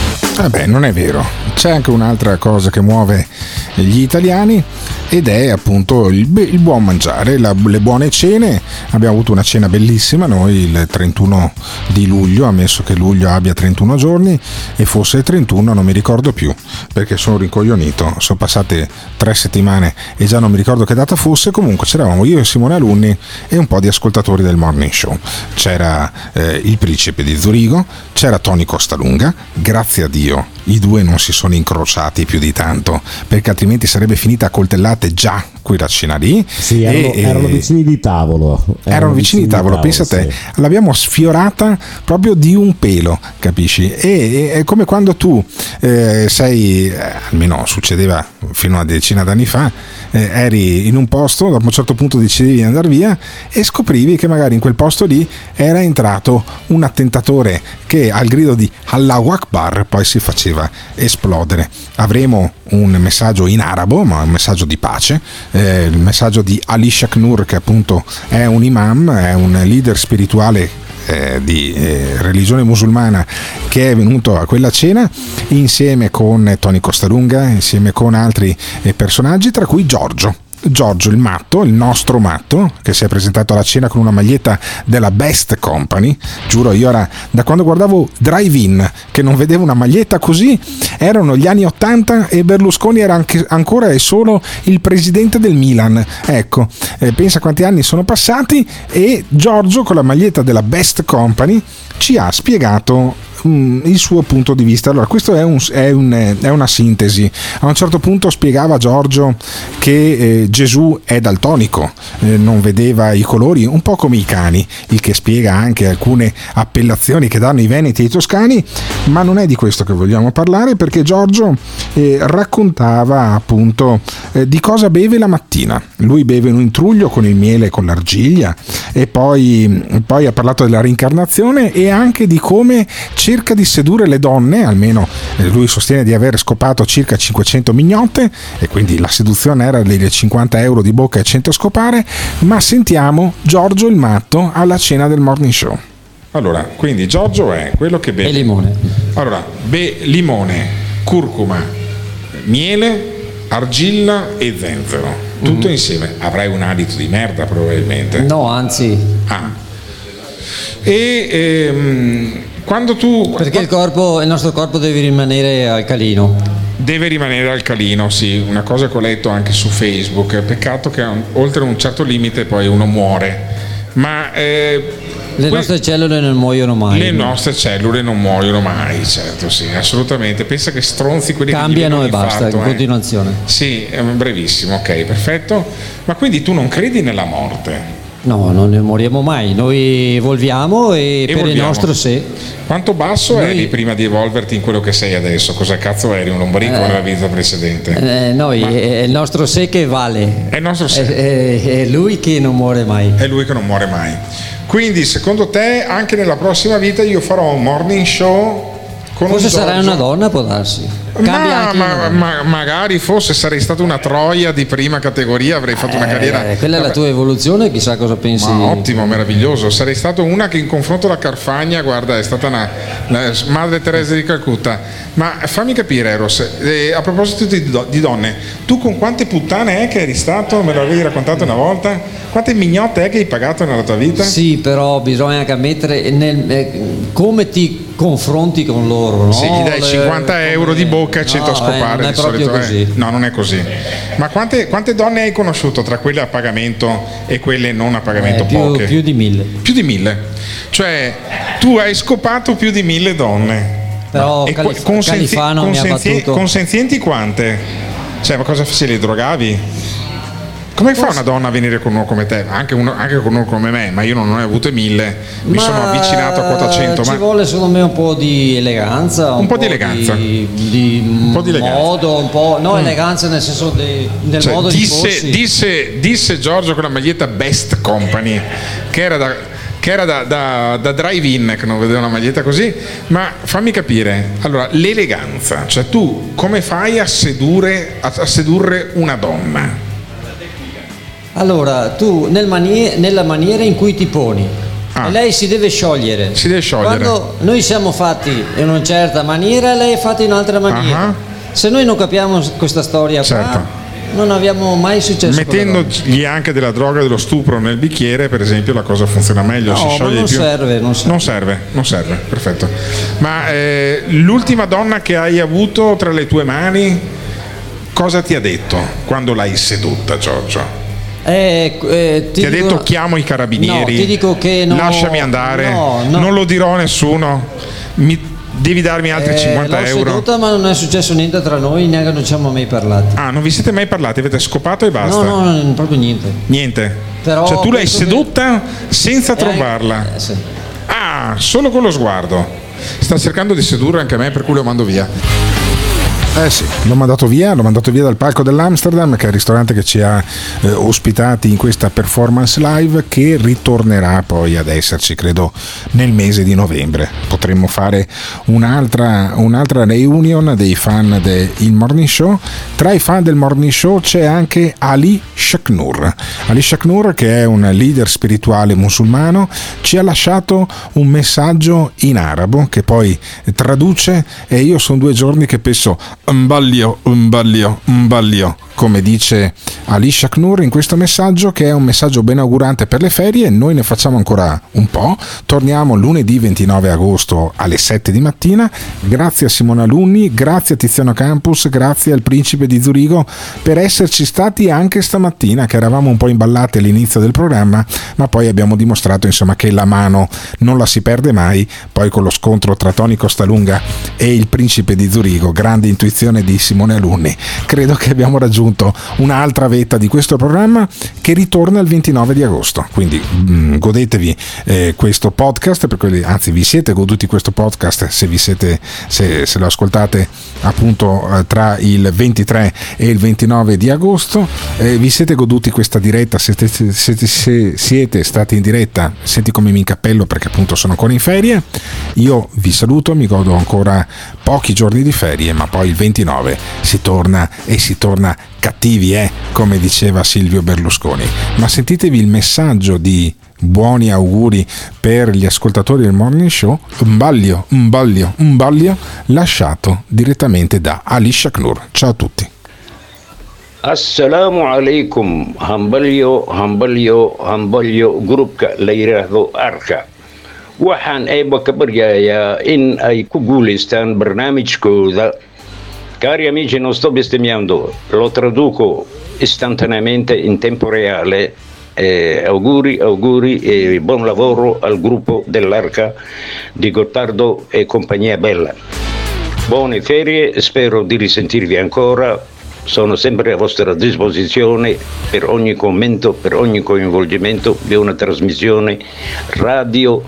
Vabbè, non è vero. C'è anche un'altra cosa che muove gli italiani ed è appunto il, il buon mangiare, la- le buone cene. Abbiamo avuto una cena bellissima noi il 31 di luglio, ammesso che luglio abbia 31 giorni e fosse il 31 non mi ricordo più perché sono rincoglionito. Sono passate tre settimane e già non mi ricordo che data fosse. Comunque c'eravamo io e Simone Alunni e un po' di ascoltatori del morning show. C'era eh, il principe di Zurigo, c'era Tony Costalunga, grazie a Dio Radio. I due non si sono incrociati più di tanto perché altrimenti sarebbe finita a coltellate già quella cena lì. Sì, erano, E- erano e- vicini di tavolo. erano vicini di tavolo, pensa a te, sì. l'abbiamo sfiorata proprio di un pelo, capisci? E, è come quando tu eh, sei, eh, almeno succedeva fino a una decina d'anni fa, eh, eri in un posto, dopo un certo punto decidevi di andare via e scoprivi che magari in quel posto lì era entrato un attentatore che al grido di Allahu Akbar poi si faceva esplodere. Avremo un messaggio in arabo, ma un messaggio di pace, eh, il messaggio di Ali Shaknur che appunto è un imam, è un leader spirituale eh, di eh, religione musulmana che è venuto a quella cena insieme con Tony Costalunga, insieme con altri eh, personaggi, tra cui Giorgio. Giorgio il matto, il nostro matto, che si è presentato alla cena con una maglietta della Best Company. Giuro, io era da quando guardavo Drive In che non vedevo una maglietta così, erano gli anni 80 e Berlusconi era anche- ancora e solo il presidente del Milan. Ecco, eh, pensa quanti anni sono passati e Giorgio con la maglietta della Best Company ci ha spiegato mm, il suo punto di vista. Allora, questo è, un- è un- è una sintesi. A un certo punto spiegava Giorgio che eh, Gesù è daltonico, eh, non vedeva i colori, un po' come i cani, il che spiega anche alcune appellazioni che danno i veneti e i toscani, ma non è di questo che vogliamo parlare perché Giorgio eh, raccontava appunto eh, di cosa beve la mattina. Lui beve un intruglio con il miele e con l'argiglia e poi, poi ha parlato della reincarnazione e anche di come cerca di sedurre le donne, almeno eh, lui sostiene di aver scopato circa 500 mignotte e quindi la seduzione era delle 50 euro di bocca e 100 scopare, ma sentiamo Giorgio il matto alla cena del morning show. Allora, quindi Giorgio è quello che beve. E limone. Allora, be limone, curcuma, miele, argilla e zenzero. Tutto insieme. Avrai un alito di merda probabilmente. No, anzi. Ah. E ehm, quando tu. Perché il, corpo, il nostro corpo deve rimanere alcalino. Deve rimanere alcalino, sì, una cosa che ho letto anche su Facebook. Peccato che oltre un certo limite poi uno muore. Ma eh, Le que- nostre cellule non muoiono mai. le nostre cellule non muoiono mai, certo, sì, assolutamente. Pensa che stronzi quelli Cambiano che e basta, in in continuazione. Sì, è brevissimo, ok, perfetto. Ma quindi tu non credi nella morte? No, non ne moriamo mai. Noi evolviamo e per il nostro sé. Quanto basso Noi- eri prima di evolverti in quello che sei adesso? Cosa cazzo eri? Un lombrico Eh. nella vita precedente? Eh, noi, è il nostro sé che vale. È il nostro sé. È, è- è lui che non muore mai. È lui che non muore mai. Quindi, secondo te, anche nella prossima vita io farò un morning show Forse un sarai una donna, può darsi. Cambia Ma, ma- ma- magari fosse sarei stata una troia di prima categoria, avrei fatto una carriera. Eh, quella è la Vabbè. tua evoluzione, chissà cosa pensi. Ma ottimo, meraviglioso. Sarei stato una che in confronto alla Carfagna, guarda, è stata una, la Madre Teresa di Calcutta. Ma fammi capire, Eros, eh, a proposito di, do- di donne, tu con quante puttane è che eri stato? Me l'avevi raccontato una volta? Quante mignotte è che hai pagato nella tua vita? Sì, però bisogna anche ammettere nel- eh, come ti confronti con loro. No? Sì, gli dai Le- 50 euro di bocca e 100 No, a scopare eh, non è di solito. eh. No, non è così. Ma quante, quante donne hai conosciuto tra quelle a pagamento e quelle non a pagamento Eh, più, poche? più di mille. Più di mille. Cioè, tu hai scopato più di mille donne. Però E Calif- consenzi- Califano mi ha consenzi- battuto. Consenzienti quante? Cioè, ma cosa se li drogavi? Come fa una donna a venire con uno come te? Anche, uno, anche con uno come me, ma io non ne ho avute mille. Mi Ma sono avvicinato a quota 100. Ci Ma vuole secondo me un po' di eleganza. Un, po' di eleganza. Di, di po' di eleganza. modo, un po'. No, Mm. eleganza nel senso di- del Cioè, modo di disse, porsi. disse, disse Giorgio con la maglietta Best Company, che era da, che era da, da- da drive-in, che non vedeva una maglietta così, ma fammi capire, allora, l'eleganza, cioè tu come fai a, sedurre, a, a sedurre una donna? Allora, tu nel manie- nella maniera in cui ti poni, Ah. e lei si deve sciogliere. Si deve sciogliere. Quando noi siamo fatti in una certa maniera, lei è fatta in un'altra maniera. Ah. Se noi non capiamo questa storia qua, Certo. non abbiamo mai successo. con la donna. Mettendogli anche della droga e dello stupro nel bicchiere, per esempio, la cosa funziona meglio. No, si ma scioglie non di più. serve, non serve. Non serve, non serve, perfetto. Ma eh, l'ultima donna che hai avuto tra le tue mani, cosa ti ha detto quando l'hai seduta, Giorgio? Eh, eh, Ti, ha dico- detto chiamo i carabinieri, No, ti dico che no, lasciami andare, no, no. non lo dirò a nessuno, mi- devi darmi altri Eh, 50 l'ho euro. seduta, ma non è successo niente tra noi, neanche non ci siamo mai parlati. Ah, non vi siete mai parlati, avete scopato e basta? No, no, no, proprio niente. Niente. Però cioè tu l'hai penso che- senza Eh, trovarla. eh, sì. Ah, solo con lo sguardo. Sta cercando di sedurre anche me, per cui lo mando via. Eh sì, l'ho mandato via, l'ho mandato via dal palco dell'Amsterdam, che è il ristorante che ci ha eh, ospitati in questa performance live, che ritornerà poi ad esserci, credo, nel mese di novembre. Potremmo fare un'altra, un'altra reunion dei fan del Morning Show. Tra i fan del Morning Show c'è anche Ali Shaknur. Ali Shaknur, che è un leader spirituale musulmano, ci ha lasciato un messaggio in arabo che poi traduce e io sono due giorni che penso Mbaglio, mbaglio, mbaglio, come dice Alicia Knur in questo messaggio che è un messaggio ben augurante per le ferie, noi ne facciamo ancora un po', torniamo lunedì 29 agosto alle 7 di mattina, grazie a Simona Lunni, grazie a Tiziano Campus, grazie al Principe di Zurigo per esserci stati anche stamattina che eravamo un po' imballati all'inizio del programma, ma poi abbiamo dimostrato insomma che la mano non la si perde mai, poi con lo scontro tra Tony Costalunga e il Principe di Zurigo, grande intuizione di Simone Alunni, credo che abbiamo raggiunto un'altra vetta di questo programma che ritorna il 29 di agosto. Quindi mh, godetevi eh, questo podcast, quelli, anzi vi siete goduti questo podcast se, siete, se, se lo ascoltate appunto eh, tra il 23 e il 29 di agosto. Eh, vi siete goduti questa diretta, siete, siete, se siete stati in diretta, senti come mi incappello perché appunto sono ancora in ferie. Io vi saluto, mi godo ancora pochi giorni di ferie, ma poi il 29 si torna e si torna cattivi, eh, come diceva Silvio Berlusconi. Ma sentitevi il messaggio di buoni auguri per gli ascoltatori del Morning Show, un baglio, un baglio, un baglio lasciato direttamente da Ali Shaknur. Ciao a tutti. Assalamu alaikum, hambalyo, hambalyo, hambalyo groupka la yiraahdo arka waxaan eeba ka baryayaa in ay ku guulaystaan barnaamijkooda Cari amici, non sto bestemmiando, lo traduco istantaneamente in tempo reale. Eh, auguri, auguri e buon lavoro al gruppo dell'Arca di Gottardo e compagnia bella. Buone ferie, spero di risentirvi ancora. Sono sempre a vostra disposizione per ogni commento, per ogni coinvolgimento di una trasmissione radio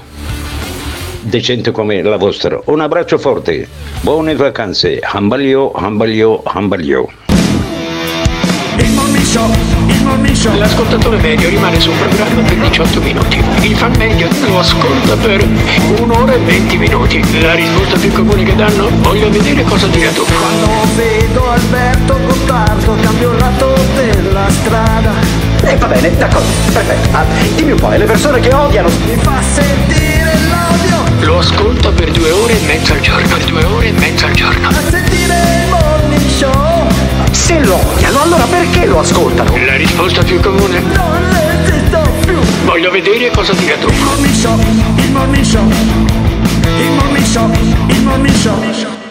decente come la vostra. Un abbraccio forte, buone vacanze, hambalio, hambalio, hambalio. Il morning show, il morning show. L'ascoltatore medio rimane sul programma per 18 minuti. Il fan medio lo ascolta per un'ora e 20 minuti. La risposta più comune che danno, voglio vedere cosa dirà tu. Quando vedo Alberto Gottardo cambio il lato della strada. Eh va bene, d'accordo, perfetto. Ah, dimmi un po', e le persone che odiano. Mi fa sentire radio. Lo ascolto per due ore e mezza al giorno. Per due ore e mezza al giorno. A sentire il morning show. Se lo odiano, allora perché lo ascoltano? La risposta più comune. Non esisto più. Voglio vedere cosa dirà tu. Il morning show, il morning show. Il morning show, il morning show.